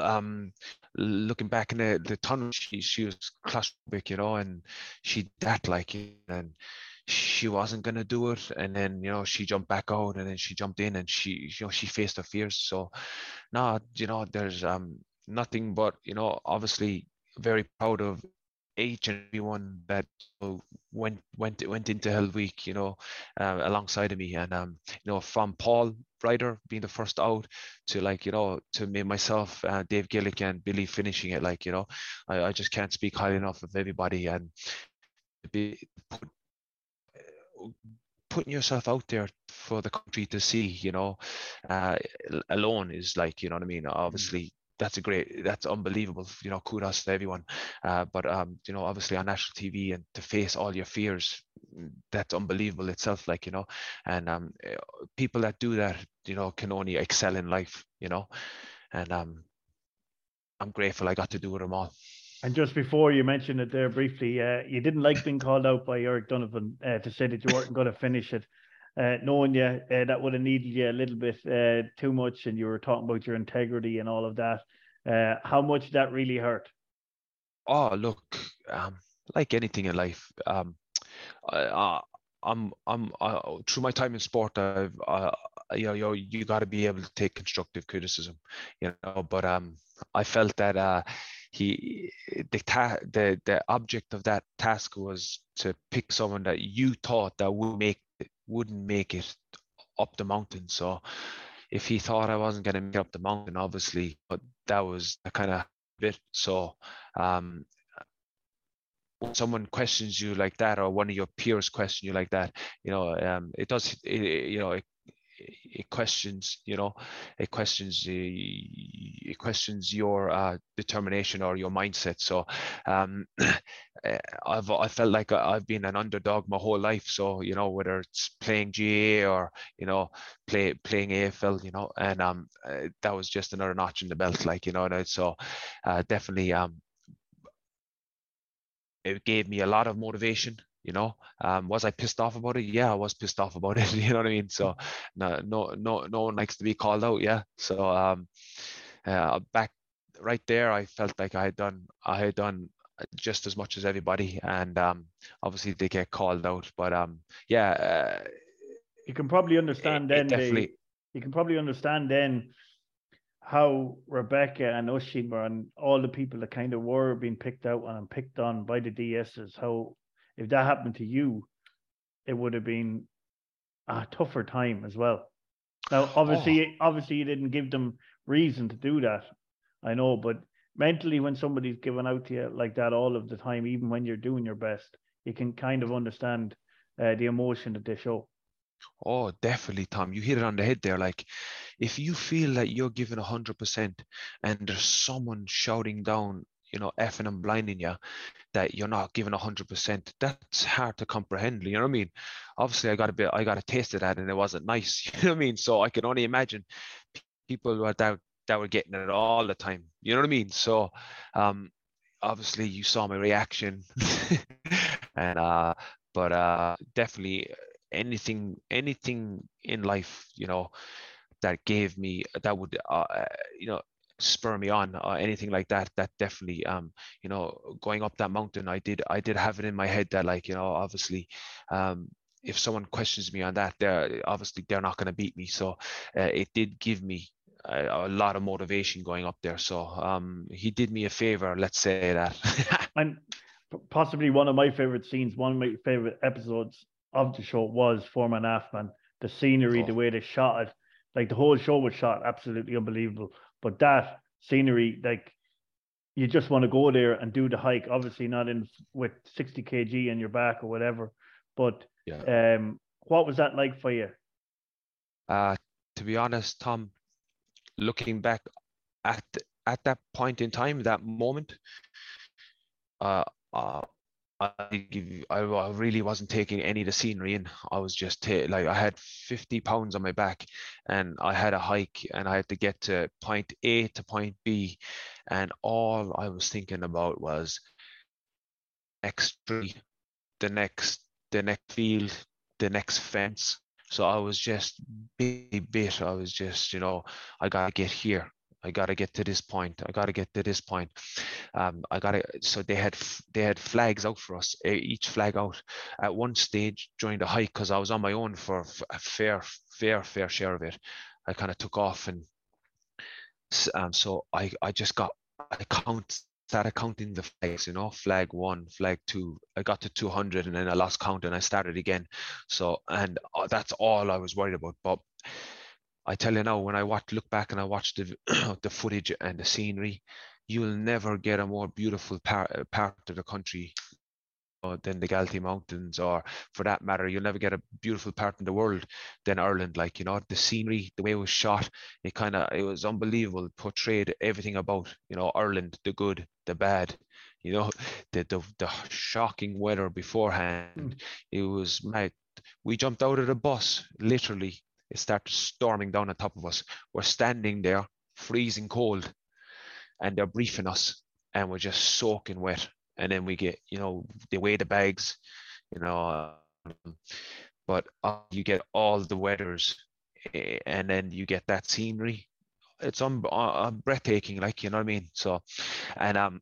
Speaker 2: Um, looking back in the, the tunnel, she she was claustrophobic, you know, and she that like and she wasn't gonna do it, and then you know she jumped back out, and then she jumped in, and she you know she faced her fears. So, no, you know, there's um nothing but you know obviously very proud of each and everyone that went went went into Hell Week, you know, uh, alongside of me, and um, you know, from Paul Ryder being the first out to like you know to me myself, uh, Dave Gillick, Billy finishing it, like you know, I, I just can't speak highly enough of everybody and be put, putting yourself out there for the country to see, you know, uh, alone is like, you know what I mean? Mm. Obviously, that's a great that's unbelievable you know kudos to everyone uh, but um you know obviously on national tv and to face all your fears that's unbelievable itself like you know and um people that do that you know can only excel in life you know and um i'm grateful i got to do it them all
Speaker 1: and just before you mentioned it there briefly, uh, you didn't like being called out by Eric Donovan uh, to say that you weren't going to finish it. Uh, knowing you, uh, that would have needed you a little bit uh, too much, and you were talking about your integrity and all of that. Uh, how much that really hurt?
Speaker 2: Oh, look, um, like anything in life, um, I, I'm, I'm, through my time in sport, I've, you know, you, you got to be able to take constructive criticism, you know. But um, I felt that he the ta- the the object of that task was to pick someone that you thought that would make wouldn't make it up the mountain. So if he thought I wasn't going to make up the mountain, obviously, but that was a kind of bit. So um, when someone questions you like that, or one of your peers question you like that, you know, um, it does, it, you know, it it questions you know it questions it questions your uh, determination or your mindset. So um, eh, I've I felt like I've been an underdog my whole life. So you know whether it's playing GAA or you know play playing AFL you know and um uh, that was just another notch in the belt like you know and so uh, definitely um it gave me a lot of motivation you know um, was i pissed off about it? Yeah i was pissed off about it you know what i mean? So no no no no one likes to be called out yeah. So um uh, back right there i felt like i had done i had done just as much as everybody and um obviously they get called out but um yeah uh,
Speaker 1: you can probably understand it, then it definitely the, you can probably understand then how Rebecca and were and all the people that kind of were being picked out and picked on by the DSs, how if that happened to you, it would have been a tougher time as well. Now, obviously, oh. obviously, you didn't give them reason to do that. I know, but mentally, when somebody's given out to you like that all of the time, even when you're doing your best, you can kind of understand uh, the emotion that they show.
Speaker 2: Oh, definitely, Tom. You hit it on the head there. Like, if you feel that you're giving 100% and there's someone shouting down you know effing and blinding you that you're not giving 100% that's hard to comprehend you know what i mean? Obviously i got a bit i got a taste of that and it wasn't nice you know what i mean? So i can only imagine people that that were getting it all the time you know what i mean? So um obviously you saw my reaction and uh but uh definitely anything anything in life you know that gave me that would uh, you know spur me on or anything like that that definitely um you know going up that mountain i did i did have it in my head that like you know obviously um if someone questions me on that they're obviously they're not going to beat me. So uh, it did give me a, a, lot of motivation going up there. So um he did me a favor let's say that.
Speaker 1: And possibly one of my favorite scenes one of my favorite episodes of the show was four man half man the scenery oh. the way they shot it. Like the whole show was shot absolutely unbelievable but that scenery, like you just want to go there and do the hike. Obviously, not in with 60 kg in your back or whatever. But yeah. um, what was that like for you?
Speaker 2: Uh, to be honest, Tom, looking back at at that point in time, that moment, uh, uh, I I, I really wasn't taking any of the scenery in. I was just like I had 50 pounds on my back, and I had a hike, and I had to get to point A to point B, and all I was thinking about was next tree, the next the next field, the next fence. So I was just bit bit. I was just you know I gotta get here. I got to get to this point. I got to get to this point. Um, I got to. So they had they had flags out for us. Each flag out at one stage during the hike because I was on my own for a fair fair fair share of it. I kind of took off and um, so I I just got I count started counting the flags, you know, flag one, flag two. I got to 200 and then I lost count and I started again. So, and uh, that's all I was worried about. But I tell you now, when I watch, look back and I watch the the footage and the scenery, you'll never get a more beautiful part, uh, part of the country uh, than the Galtee Mountains, or for that matter, you'll never get a beautiful part in the world than Ireland. Like you know, the scenery, the way it was shot, it kind of it was unbelievable. It portrayed everything about you know Ireland, the good, the bad. You know, the the, the shocking weather beforehand. Mm. It was mad. We jumped out of the bus literally it starts storming down on top of us. We're standing there, freezing cold, and they're briefing us, and we're just soaking wet. And then we get, you know, they weigh the bags, you know, um, but uh, you get all the weathers, eh, and then you get that scenery. It's un- uh, breathtaking, like you know what I mean. So, and um,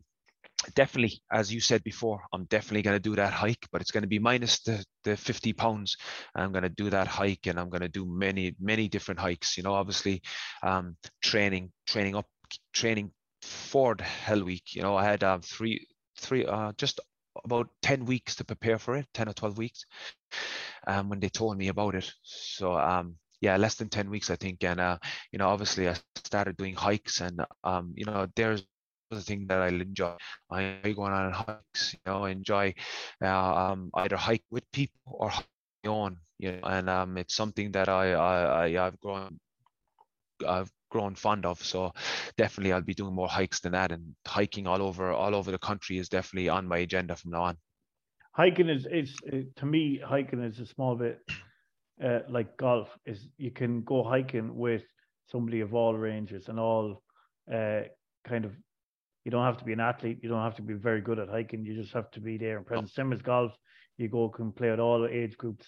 Speaker 2: definitely, as you said before, I'm definitely going to do that hike, but it's going to be minus the, the 50 pounds. I'm going to do that hike and I'm going to do many, many different hikes, you know, obviously um, training, training up, training for the Hell Week. You know, I had um, three, three, uh, just about 10 weeks to prepare for it, 10 or 12 weeks um, when they told me about it. So, um, yeah, less than 10 weeks, I think. And, uh, you know, obviously I started doing hikes and, um, you know, there's the thing that I enjoy. I enjoy going on hikes, you know, I enjoy uh, um, either hike with people or on, you know, and um, it's something that I, I, I have grown, I've grown fond of. So definitely, I'll be doing more hikes than that, and hiking all over, all over the country is definitely on my agenda from now on.
Speaker 1: Hiking is, is to me, hiking is a small bit uh, like golf. Is you can go hiking with somebody of all ranges and all uh, kind of you don't have to be an athlete. You don't have to be very good at hiking. You just have to be there and present. Same as golf, you go can play at all age groups.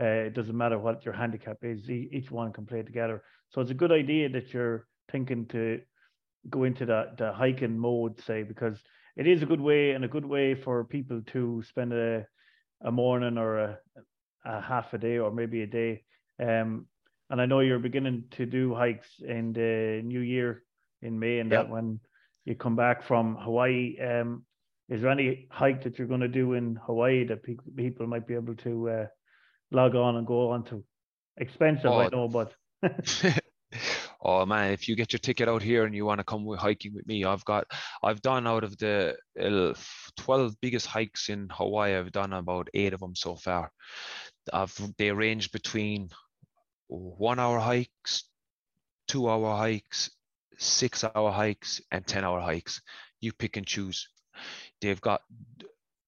Speaker 1: Uh, it doesn't matter what your handicap is. Each one can play together. So it's a good idea that you're thinking to go into that the hiking mode, say, because it is a good way and a good way for people to spend a, a morning or a, a half a day or maybe a day. Um, and I know you're beginning to do hikes in the new year in May, and yep. that one you come back from Hawaii. Um, is there any hike that you're going to do in Hawaii that pe- people might be able to uh, log on and go on to? Expensive, oh. I know, but.
Speaker 2: oh man, if you get your ticket out here and you want to come with hiking with me, I've got, I've done out of the uh, 12 biggest hikes in Hawaii, I've done about eight of them so far. I've, they range between one hour hikes, two hour hikes, six hour hikes and 10 hour hikes. you pick and choose. They've got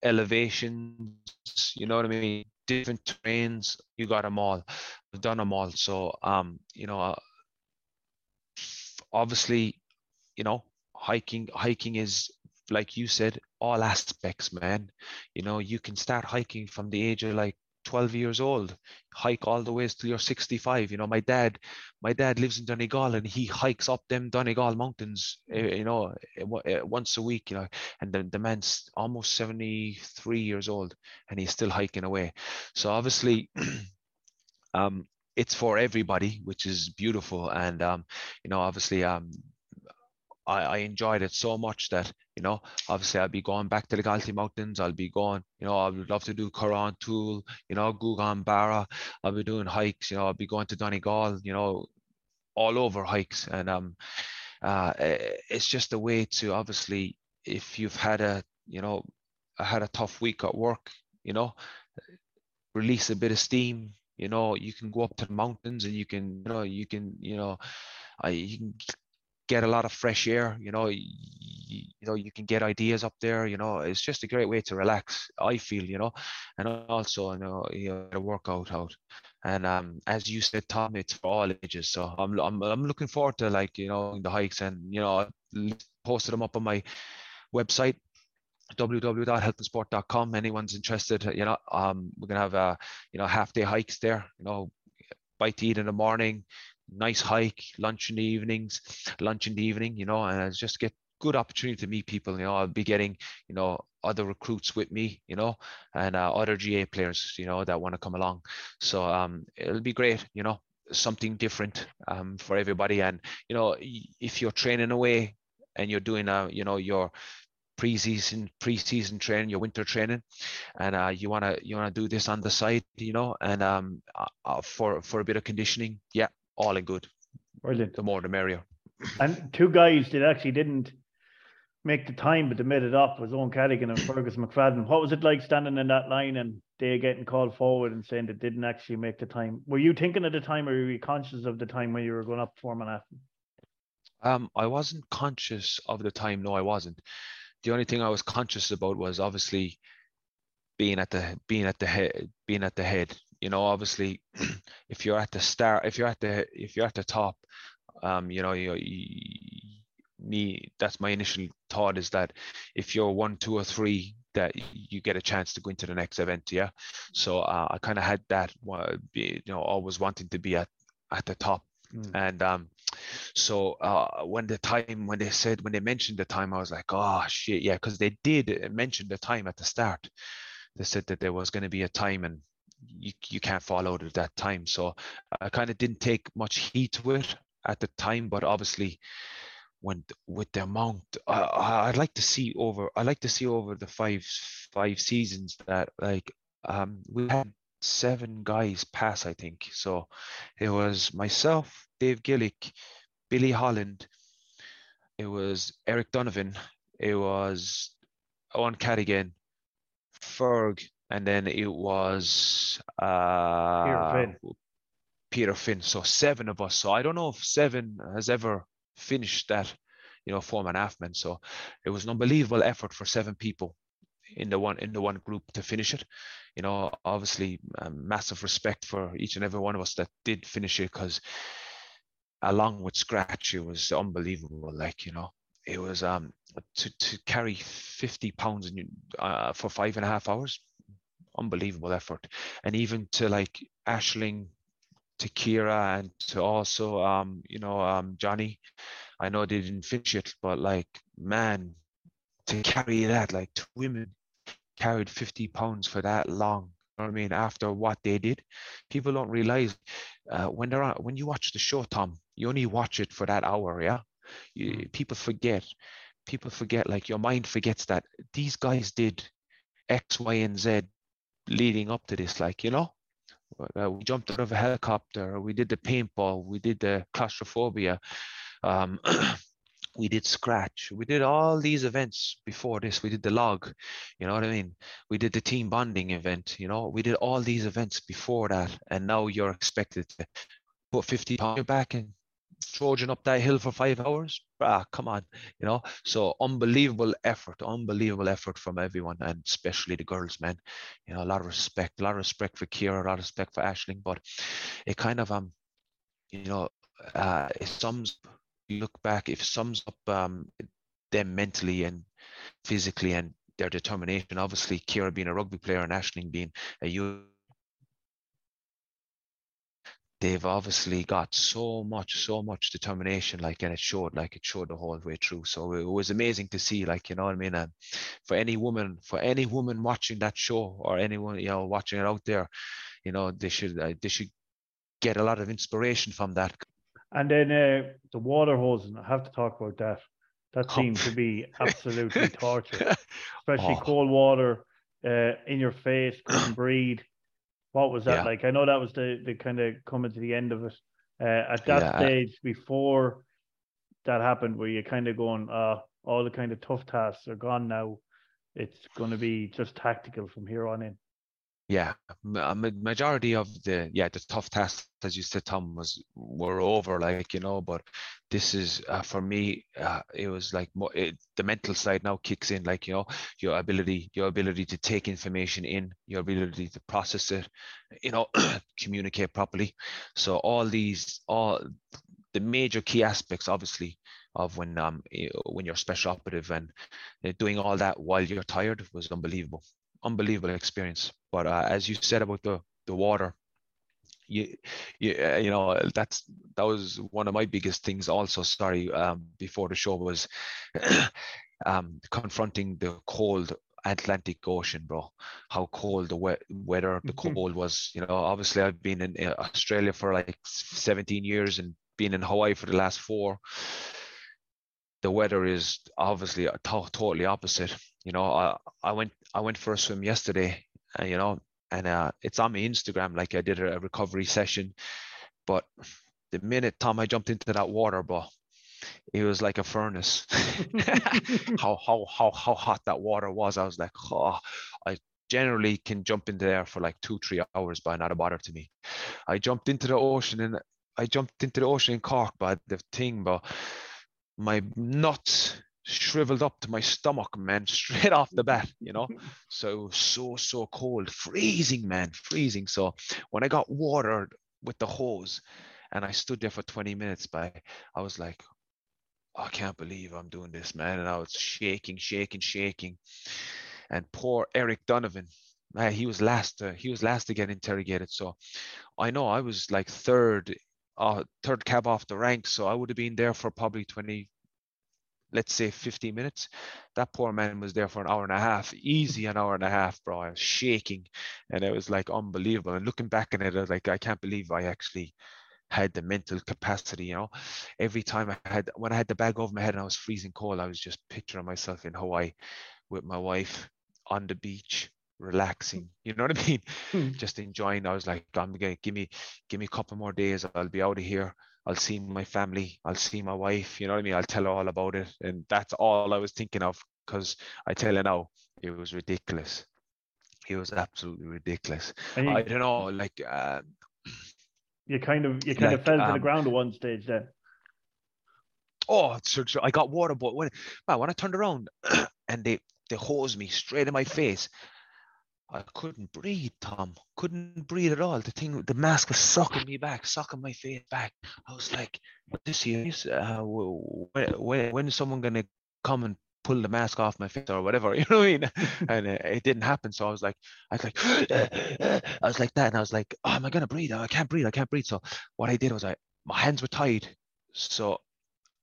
Speaker 2: elevations, you know what I mean? Different terrains, you got them all. I've done them all. So, um, you know, uh, obviously, you know, hiking, hiking is like you said, all aspects, man. You know, you can start hiking from the age of like 12 years old, hike all the way till you're 65. You know, my dad, my dad lives in Donegal and he hikes up them Donegal mountains, eh, you know, eh, eh, once a week, you know, and the, the man's almost 73 years old and he's still hiking away. So obviously, um, it's for everybody, which is beautiful. And, um, you know, obviously, um, I, I enjoyed it so much that you know obviously I'll be going back to the Galtee Mountains. I'll be going, you know, I would love to do Carrauntoohil, you know, Gougane Barra. I'll be doing hikes, you know, I'll be going to Donegal, you know, all over hikes, and um, uh, it's just a way to obviously if you've had a, you know, had a tough week at work, you know, release a bit of steam. You know, you can go up to the mountains and you can, you know, you can, you know, I you can get a lot of fresh air. You know, you, you, know you can get ideas up there. You know, it's just a great way to relax. I feel, you know, and also you know you know a workout out. And um, as you said, Tom, it's for all ages. So I'm I'm I'm looking forward to like you know the hikes and you know posted them up on my website www.healthandsport.com anyone's interested you know um we're gonna have a you know half day hikes there you know bite to eat in the morning nice hike, lunch in the evenings, lunch in the evening, you know, and I just get good opportunity to meet people. You know, I'll be getting, you know, other recruits with me, you know, and uh, other GAA players, you know, that want to come along. So um, it'll be great, you know, something different um, for everybody. And you know, if you're training away and you're doing a, you know, your preseason preseason training, your winter training, and uh, you wanna you wanna do this on the side, you know, and um, uh, uh for for a bit of conditioning, yeah, all in good.
Speaker 1: Brilliant.
Speaker 2: The more the merrier.
Speaker 1: And two guys that actually didn't make the time, but they made it up was Owen Cadogan and Fergus McFadden. What was it like standing in that line and they getting called forward and saying they didn't actually make the time? Were you thinking at the time or were you conscious of the time when you were going up for Manhattan?
Speaker 2: Um, I wasn't conscious of the time. No, I wasn't. The only thing I was conscious about was obviously being at the being at the head being at the head you know obviously if you're at the start if you're at the if you're at the top um you know you, you me that's my initial thought is that if you're one two or three that you get a chance to go into the next event yeah? So uh, i kind of had that you know always wanting to be at at the top. Mm. and um so uh, when the time when they said when they mentioned the time i was like oh shit yeah because they did mention the time at the start. They said that there was going to be a time and you, you can't fall out of that time. So I kind of didn't take much heat to it at the time, but obviously when with the amount uh, I'd like to see over I like to see over the five five seasons that like um we had seven guys pass I think so it was myself Dave Gillick Billy Holland it was Eric Donovan it was Owen Cadogan Ferg and then it was uh, Peter Finn. Peter Finn. So seven of us. So I don't know if seven has ever finished that, you know, four man half man. So it was an unbelievable effort for seven people in the one in the one group to finish it. You know, obviously, um, massive respect for each and every one of us that did finish it because along with scratch, it was unbelievable. Like you know, it was um to to carry 50 pounds in, uh, for five and a half hours unbelievable effort and even to like ashling to Ciara and to also um you know um johnny i know they didn't finish it but like man to carry that like two women carried 50 pounds for that long you know what I mean? After what they did, people don't realize uh, when they're on, when you watch the show, Tom, you only watch it for that hour, yeah. You, mm. people forget people forget like your mind forgets that these guys did x y and z leading up to this like you know uh, we jumped out of a helicopter we did the paintball we did the claustrophobia um, we did scratch we did all these events before this we did the log you know what i mean? We did the team bonding event you know we did all these events before that and now you're expected to put 50 pounds back and trudging up that hill for five hours. Ah, come on, you know. So unbelievable effort, unbelievable effort from everyone, and especially the girls, man. You know, a lot of respect, a lot of respect for Ciara, a lot of respect for Ashling. But it kind of um, you know, uh, it sums. You look back, it sums up um them mentally and physically and their determination. Obviously, Ciara being a rugby player and Ashling being a youth they've obviously got so much, so much determination, like, and it showed, like, it showed the whole way through. So it was amazing to see, like, you know what I mean? And for any woman, for any woman watching that show or anyone, you know, watching it out there, you know, they should, uh, they should get a lot of inspiration from that.
Speaker 1: And then uh, the water hosing, I have to talk about that. That oh. seemed to be absolutely torture, especially oh. cold water uh, in your face, couldn't breathe. What was that yeah. like? I know that was the the kind of coming to the end of it. Uh, at that yeah. stage before that happened, where you kind of going, uh, all the kind of tough tasks are gone now. It's going to be just tactical from here on in
Speaker 2: yeah a majority of the yeah the tough tasks as you said tom was were over like you know but this is uh, for me uh, it was like more, it, the mental side now kicks in like you know your ability your ability to take information in your ability to process it you know communicate properly. So all these all the major key aspects obviously of when um when you're special operative and uh, doing all that while you're tired was unbelievable unbelievable experience. But uh, as you said about the the water, you you, uh, you know that's that was one of my biggest things. Also, sorry, um, before the show was um, confronting the cold Atlantic Ocean, bro. How cold the we- weather, the mm-hmm. cold was. You know, obviously I've been in uh, Australia for like 17 years and been in Hawaii for the last four. The weather is obviously to- totally opposite you know, I, I went I went for a swim yesterday, and you know, and uh, it's on my Instagram. Like I did a recovery session, but the minute Tom I jumped into that water, but it was like a furnace. how how how how hot that water was. I was like, oh, I generally can jump into there for like two three hours, but not a bother to me. I jumped into the ocean and I jumped into the ocean in Cork, but the thing, but my nuts shriveled up to my stomach, man, straight off the bat, you know. so so so cold, freezing, man, freezing. So when I got water with the hose, and I stood there for 20 minutes, by I was like, I can't believe I'm doing this, man, and I was shaking, shaking, shaking. And poor Eric Donovan, uh, he was last. Uh, he was last to get interrogated. So I know I was like third, uh, third cab off the rank. So I would have been there for probably 20, let's say 15 minutes. That poor man was there for an hour and a half, easy an hour and a half, bro. I was shaking and it was like unbelievable. And looking back at it, I was like, I can't believe I actually had the mental capacity, you know. Every time I had when I had the bag over my head and I was freezing cold, I was just picturing myself in Hawaii with my wife on the beach, relaxing. You know what I mean? Hmm. just enjoying. I was like, I'm gonna give me give me a couple more days, I'll be out of here. I'll see my family, I'll see my wife, you know what I mean? I'll tell her all about it. And that's all I was thinking of because I tell her now, it was ridiculous. It was absolutely ridiculous. You, I don't know, like uh,
Speaker 1: you kind of you kind like, of fell to um, the ground at one stage then.
Speaker 2: Oh, so, so I got water, but when man, when I turned around and they they hosed me straight in my face, I couldn't breathe, Tom. Couldn't breathe at all. The thing, the mask was sucking me back, sucking my face back. I was like, "This is uh, when, when is someone gonna come and pull the mask off my face or whatever?" You know what I mean? and uh, it didn't happen. So I was like, I was like, I was like that, and I was like, "Oh, am I gonna breathe? I can't breathe. I can't breathe." So what I did was I, my hands were tied, so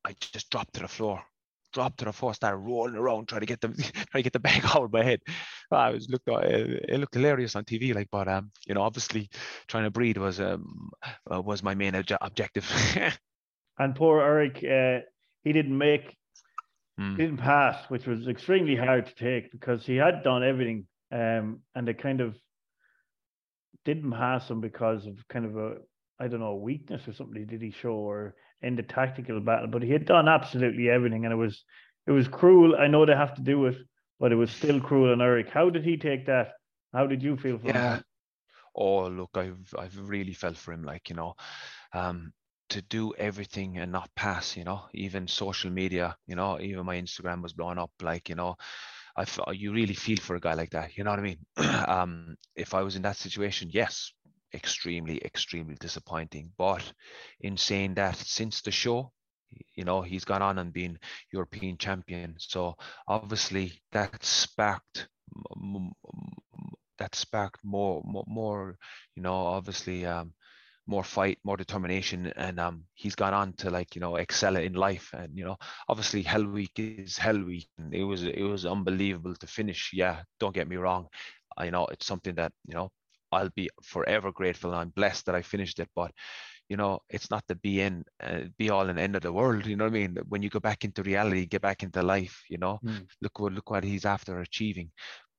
Speaker 2: I just dropped to the floor dropped to the floor, started rolling around, trying to get them, trying to get the bag out of my head. I was looked, uh, it looked hilarious on TV, like, but um, you know, obviously, trying to breathe was um uh, was my main objective.
Speaker 1: and poor Eric, uh, he didn't make, mm. he didn't pass, which was extremely hard to take because he had done everything, um, and it kind of didn't pass him because of kind of a I don't know, weakness or something did he show or in the tactical battle, but he had done absolutely everything and it was it was cruel. I know they have to do it, but it was still cruel on Eric. How did he take that? How did you feel for
Speaker 2: yeah.
Speaker 1: him?
Speaker 2: Oh look, I've I've really felt for him, like, you know. Um to do everything and not pass you know even social media you know even my instagram was blown up like you know I you really feel for a guy like that you know what i mean um if i was in that situation yes extremely extremely disappointing but in saying that since the show you know he's gone on and been european champion so obviously that sparked that sparked more more, more you know obviously um more fight, more determination, and um, he's gone on to like you know excel in life. And you know, obviously, Hell Week is Hell Week. It was it was unbelievable to finish. Yeah, don't get me wrong. I you know it's something that you know I'll be forever grateful. And I'm blessed that I finished it, but you know it's not the be in uh, be all and end of the world you know what i mean when you go back into reality get back into life you know mm. look what look what he's after achieving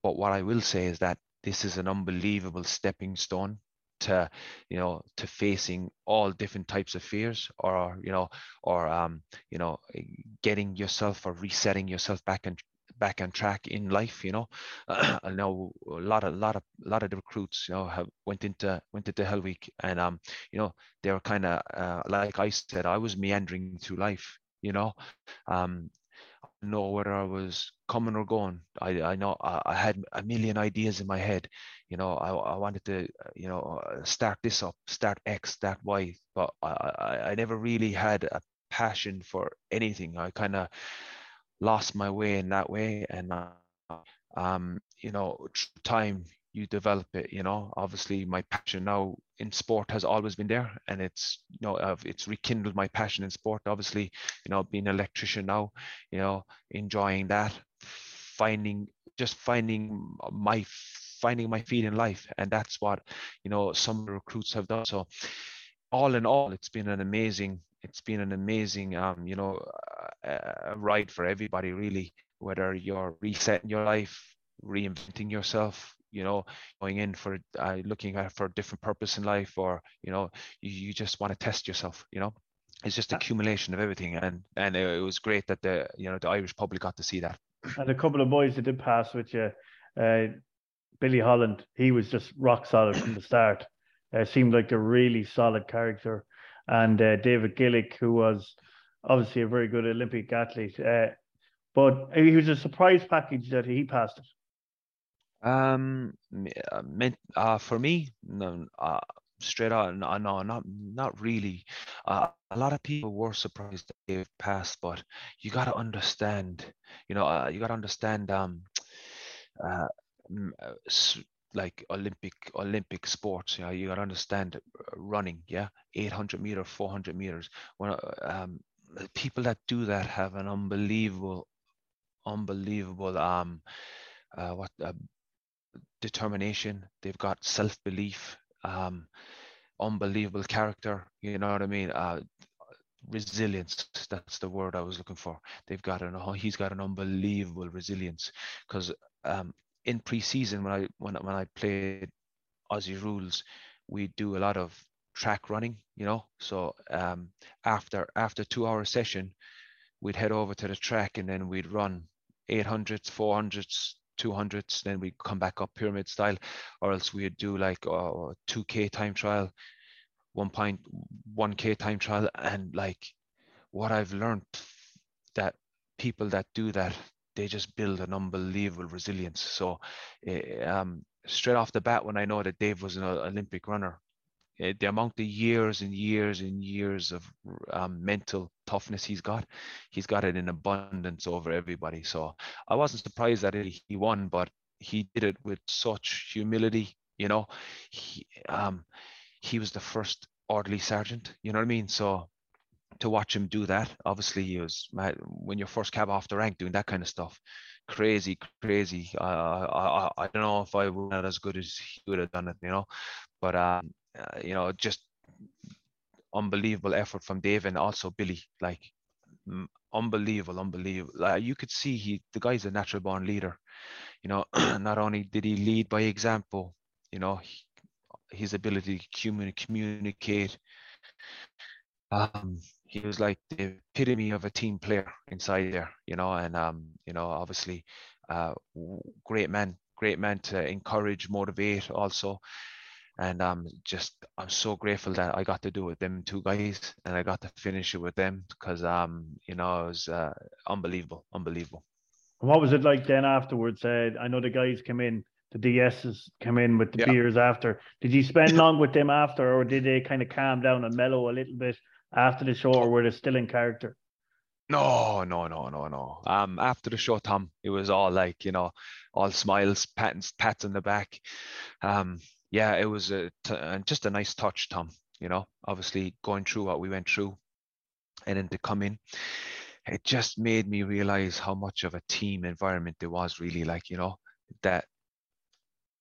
Speaker 2: but what i will say is that this is an unbelievable stepping stone to you know to facing all different types of fears or you know or um you know getting yourself or resetting yourself back and back on track in life you know uh, i know a lot of lot of a lot of the recruits you know have went into went into hell week and um you know they were kind of uh, like i said i was meandering through life you know um know where I was coming or going. I, I know I, I, had a million ideas in my head. You know, I, I wanted to, you know, uh, start this up, start X, start Y, but I, I, I never really had a passion for anything. I kind of lost my way in that way. And, uh, um, you know, time you develop it you know obviously my passion now in sport has always been there and it's you know it's rekindled my passion in sport obviously you know being an electrician now you know enjoying that finding just finding my finding my feet in life and that's what you know some recruits have done so all in all it's been an amazing it's been an amazing um you know uh, ride for everybody really whether you're resetting your life reinventing yourself you know going in for uh, looking at for a different purpose in life or you know you, you just want to test yourself you know? It's just accumulation of everything and and it, was great that the you know the irish public got to see that.
Speaker 1: And a couple of boys that did pass with you uh, billy holland he was just rock solid from the start. Uh, seemed like a really solid character and uh, david gillick who was obviously a very good olympic athlete uh, but he was a surprise package that he passed it
Speaker 2: um, uh, meant uh, for me, no, uh, straight out, no, no, not not really. Uh, a lot of people were surprised that they passed, but you got to understand, you know, uh, you got to understand, um, uh, uh like Olympic Olympic sports. Know, you got to understand running. Yeah, 800 meter, 400 meters. When um, people that do that have an unbelievable, unbelievable um, uh, what uh, determination. They've got self belief, um, unbelievable character. You know what I mean? Uh, resilience. That's the word I was looking for. They've got an. Oh, he's got an unbelievable resilience because um, in preseason when I when when I played Aussie rules, we do a lot of track running. You know, so um, after after two hour session, we'd head over to the track and then we'd run 800s, 400s, 200s, then we'd come back up pyramid style, or else we'd do like a 2K time trial, 1.1K time trial. And like what I've learned that people that do that, they just build an unbelievable resilience. So eh, um, straight off the bat, when I know that Dave was an Olympic runner, Eh, the amount of years and years and years of um, mental toughness he's got, he's got it in abundance over everybody. So I wasn't surprised that he won, but he did it with such humility. You know, he um, he was the first orderly sergeant. You know what I mean? So to watch him do that, obviously he was when you're first cab off the rank doing that kind of stuff. Crazy, crazy. Uh, I, I, I don't know if I would not as good as he would have done it, you know. But um, uh, you know, just unbelievable effort from Dave and also Billy. Like unbelievable, unbelievable. Like you could see he, the guy's a natural born leader. You know, not only did he lead by example, you know, he, his ability to communicate. Um, he was like the epitome of a team player inside there, you know, and um, you know, obviously, uh, great man, great man to encourage, motivate, also, and um, just I'm so grateful that I got to do it with them two guys, and I got to finish it with them because um, you know, it was uh, unbelievable, unbelievable.
Speaker 1: What was it like then afterwards? Uh, I know the guys came in, the DSs came in with the yeah. beers after. Did you spend long with them after, or did they kind of calm down and mellow a little bit after the show, or were they still in character?
Speaker 2: No, no, no, no, no. Um, after the show, Tom, it was all like you know, all smiles, pats, pats on the back. Um, yeah, it was a t- just a nice touch, Tom. You know, obviously going through what we went through, and then to come in, it just made me realize how much of a team environment there was. Really, like you know, that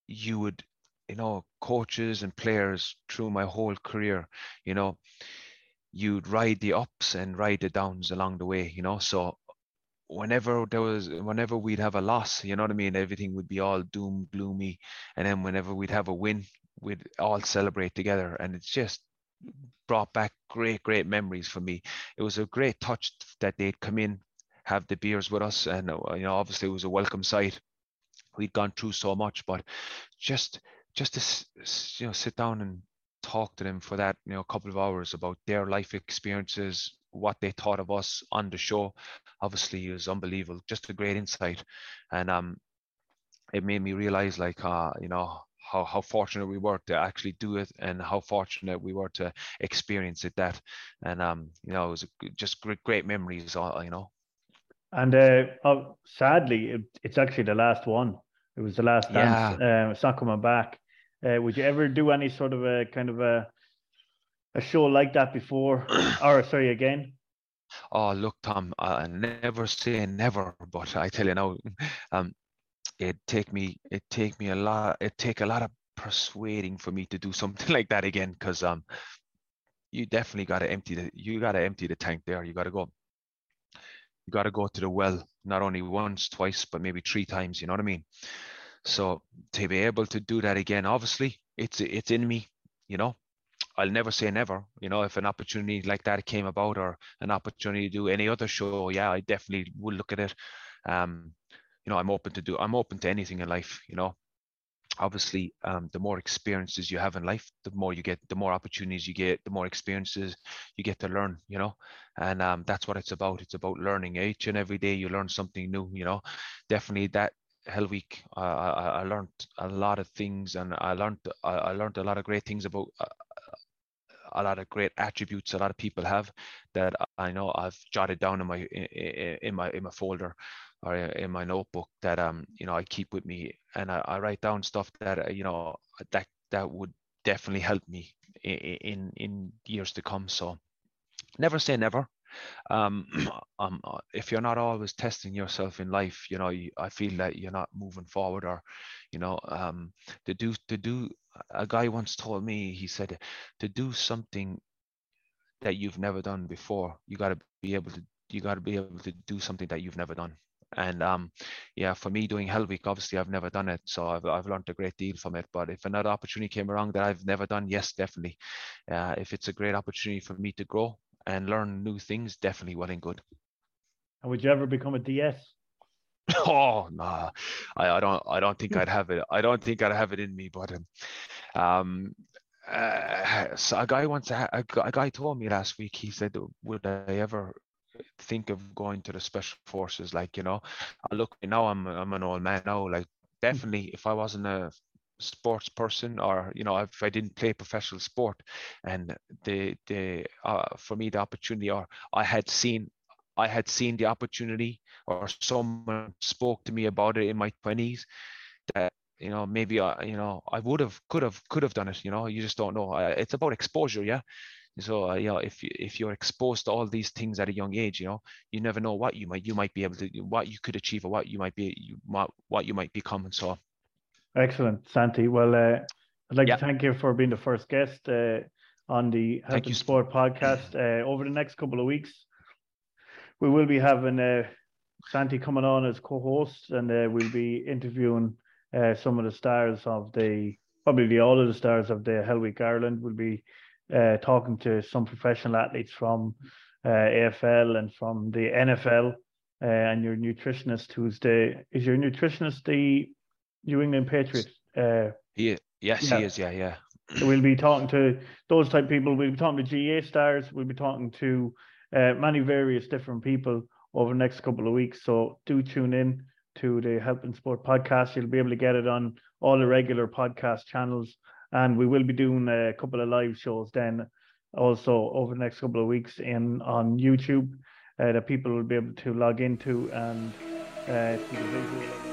Speaker 2: you would, you know, coaches and players through my whole career, you know, you'd ride the ups and ride the downs along the way, you know. So whenever there was whenever we'd have a loss, you know what I mean, everything would be all doom gloomy. And then whenever we'd have a win, we'd all celebrate together. And it's just brought back great, great memories for me. It was a great touch that they'd come in, have the beers with us, and uh, you know, obviously it was a welcome sight. We'd gone through so much, but just just to you know sit down and talk to them for that you know a couple of hours about their life experiences what they thought of us on the show obviously is unbelievable just a great insight. And um it made me realize like uh you know how, how fortunate we were to actually do it and how fortunate we were to experience it that. And um you know it was just great great memories uh, you know.
Speaker 1: And uh oh, sadly it, it's actually the last one. It was the last dance yeah. um, it's not coming back uh, would you ever do any sort of a kind of a a show like that before, or sorry, again?
Speaker 2: Oh, look, Tom, I never say never, but I tell you now, um, it take me it take me a lot it take a lot of persuading for me to do something like that again, because um, you definitely got to empty the you got to empty the tank there. You got to go. You got to go to the well not only once, twice, but maybe three times. You know what I mean? So to be able to do that again, obviously it's it's in me, you know. I'll never say never. You know, if an opportunity like that came about or an opportunity to do any other show, yeah, I definitely would look at it. Um, you know, I'm open to do I'm open to anything in life, you know. Obviously, um, the more experiences you have in life, the more you get, the more opportunities you get, the more experiences you get to learn, you know. And um, that's what it's about. It's about learning each and every day. You learn something new, you know. Definitely that Hell Week, uh, I, I learned a lot of things, and I learned I, I learned a lot of great things about uh, a lot of great attributes a lot of people have that I know I've jotted down in my in, in my in my folder or in my notebook that um you know I keep with me, and I, I write down stuff that uh, you know that that would definitely help me in, in years to come. So never say never um, um, uh, if you're not always testing yourself in life, you know, you, I feel that you're not moving forward or, you know, um, to do, to do, a guy once told me, he said, to do something that you've never done before, you got to be able to, you got to be able to do something that you've never done. And um, yeah, for me doing Hell Week, obviously I've never done it, so I've I've learned a great deal from it. But if another opportunity came around that I've never done, yes, definitely. Uh, if it's a great opportunity for me to grow, and learn new things, definitely well and good.
Speaker 1: And would you ever become a DS?
Speaker 2: Oh no, nah. I, I don't I don't think I'd have it. I don't think I'd have it in me. But um, um uh, so a guy once a, a guy told me last week. He said, "Would I ever think of going to the special forces?" Like you know, I look now. I'm I'm an old man now. Like definitely, if I wasn't a sports person or you know if i didn't play professional sport and the the uh, for me the opportunity or i had seen i had seen the opportunity or someone spoke to me about it in my 20s that you know maybe i you know i would have could have could have done it you know you just don't know. It's about exposure yeah? So uh, you know if if you're exposed to all these things at a young age you know you never know what you might you might be able to what you could achieve or what you might be you what you might become and so
Speaker 1: Excellent, Santi. Well, uh, I'd like yeah. to thank you for being the first guest uh, on the Health and Sport podcast. Uh, over the next couple of weeks, we will be having uh, Santi coming on as co-host, and uh, we'll be interviewing uh, some of the stars of the probably all of the stars of the Hell Week Ireland. We'll be talking to some professional athletes from AFL and from the NFL, and your nutritionist who's the is your nutritionist the New England Patriots. Uh,
Speaker 2: he, yes, yeah. he is. Yeah, yeah.
Speaker 1: we'll be talking to those type of people. We'll be talking to GAA stars. We'll be talking to uh, many various different people over the next couple of weeks. So do tune in to the Health and Sport podcast. You'll be able to get it on all the regular podcast channels. And we will be doing a couple of live shows then also over the next couple of weeks in on YouTube uh, that people will be able to log into and uh, see the visual.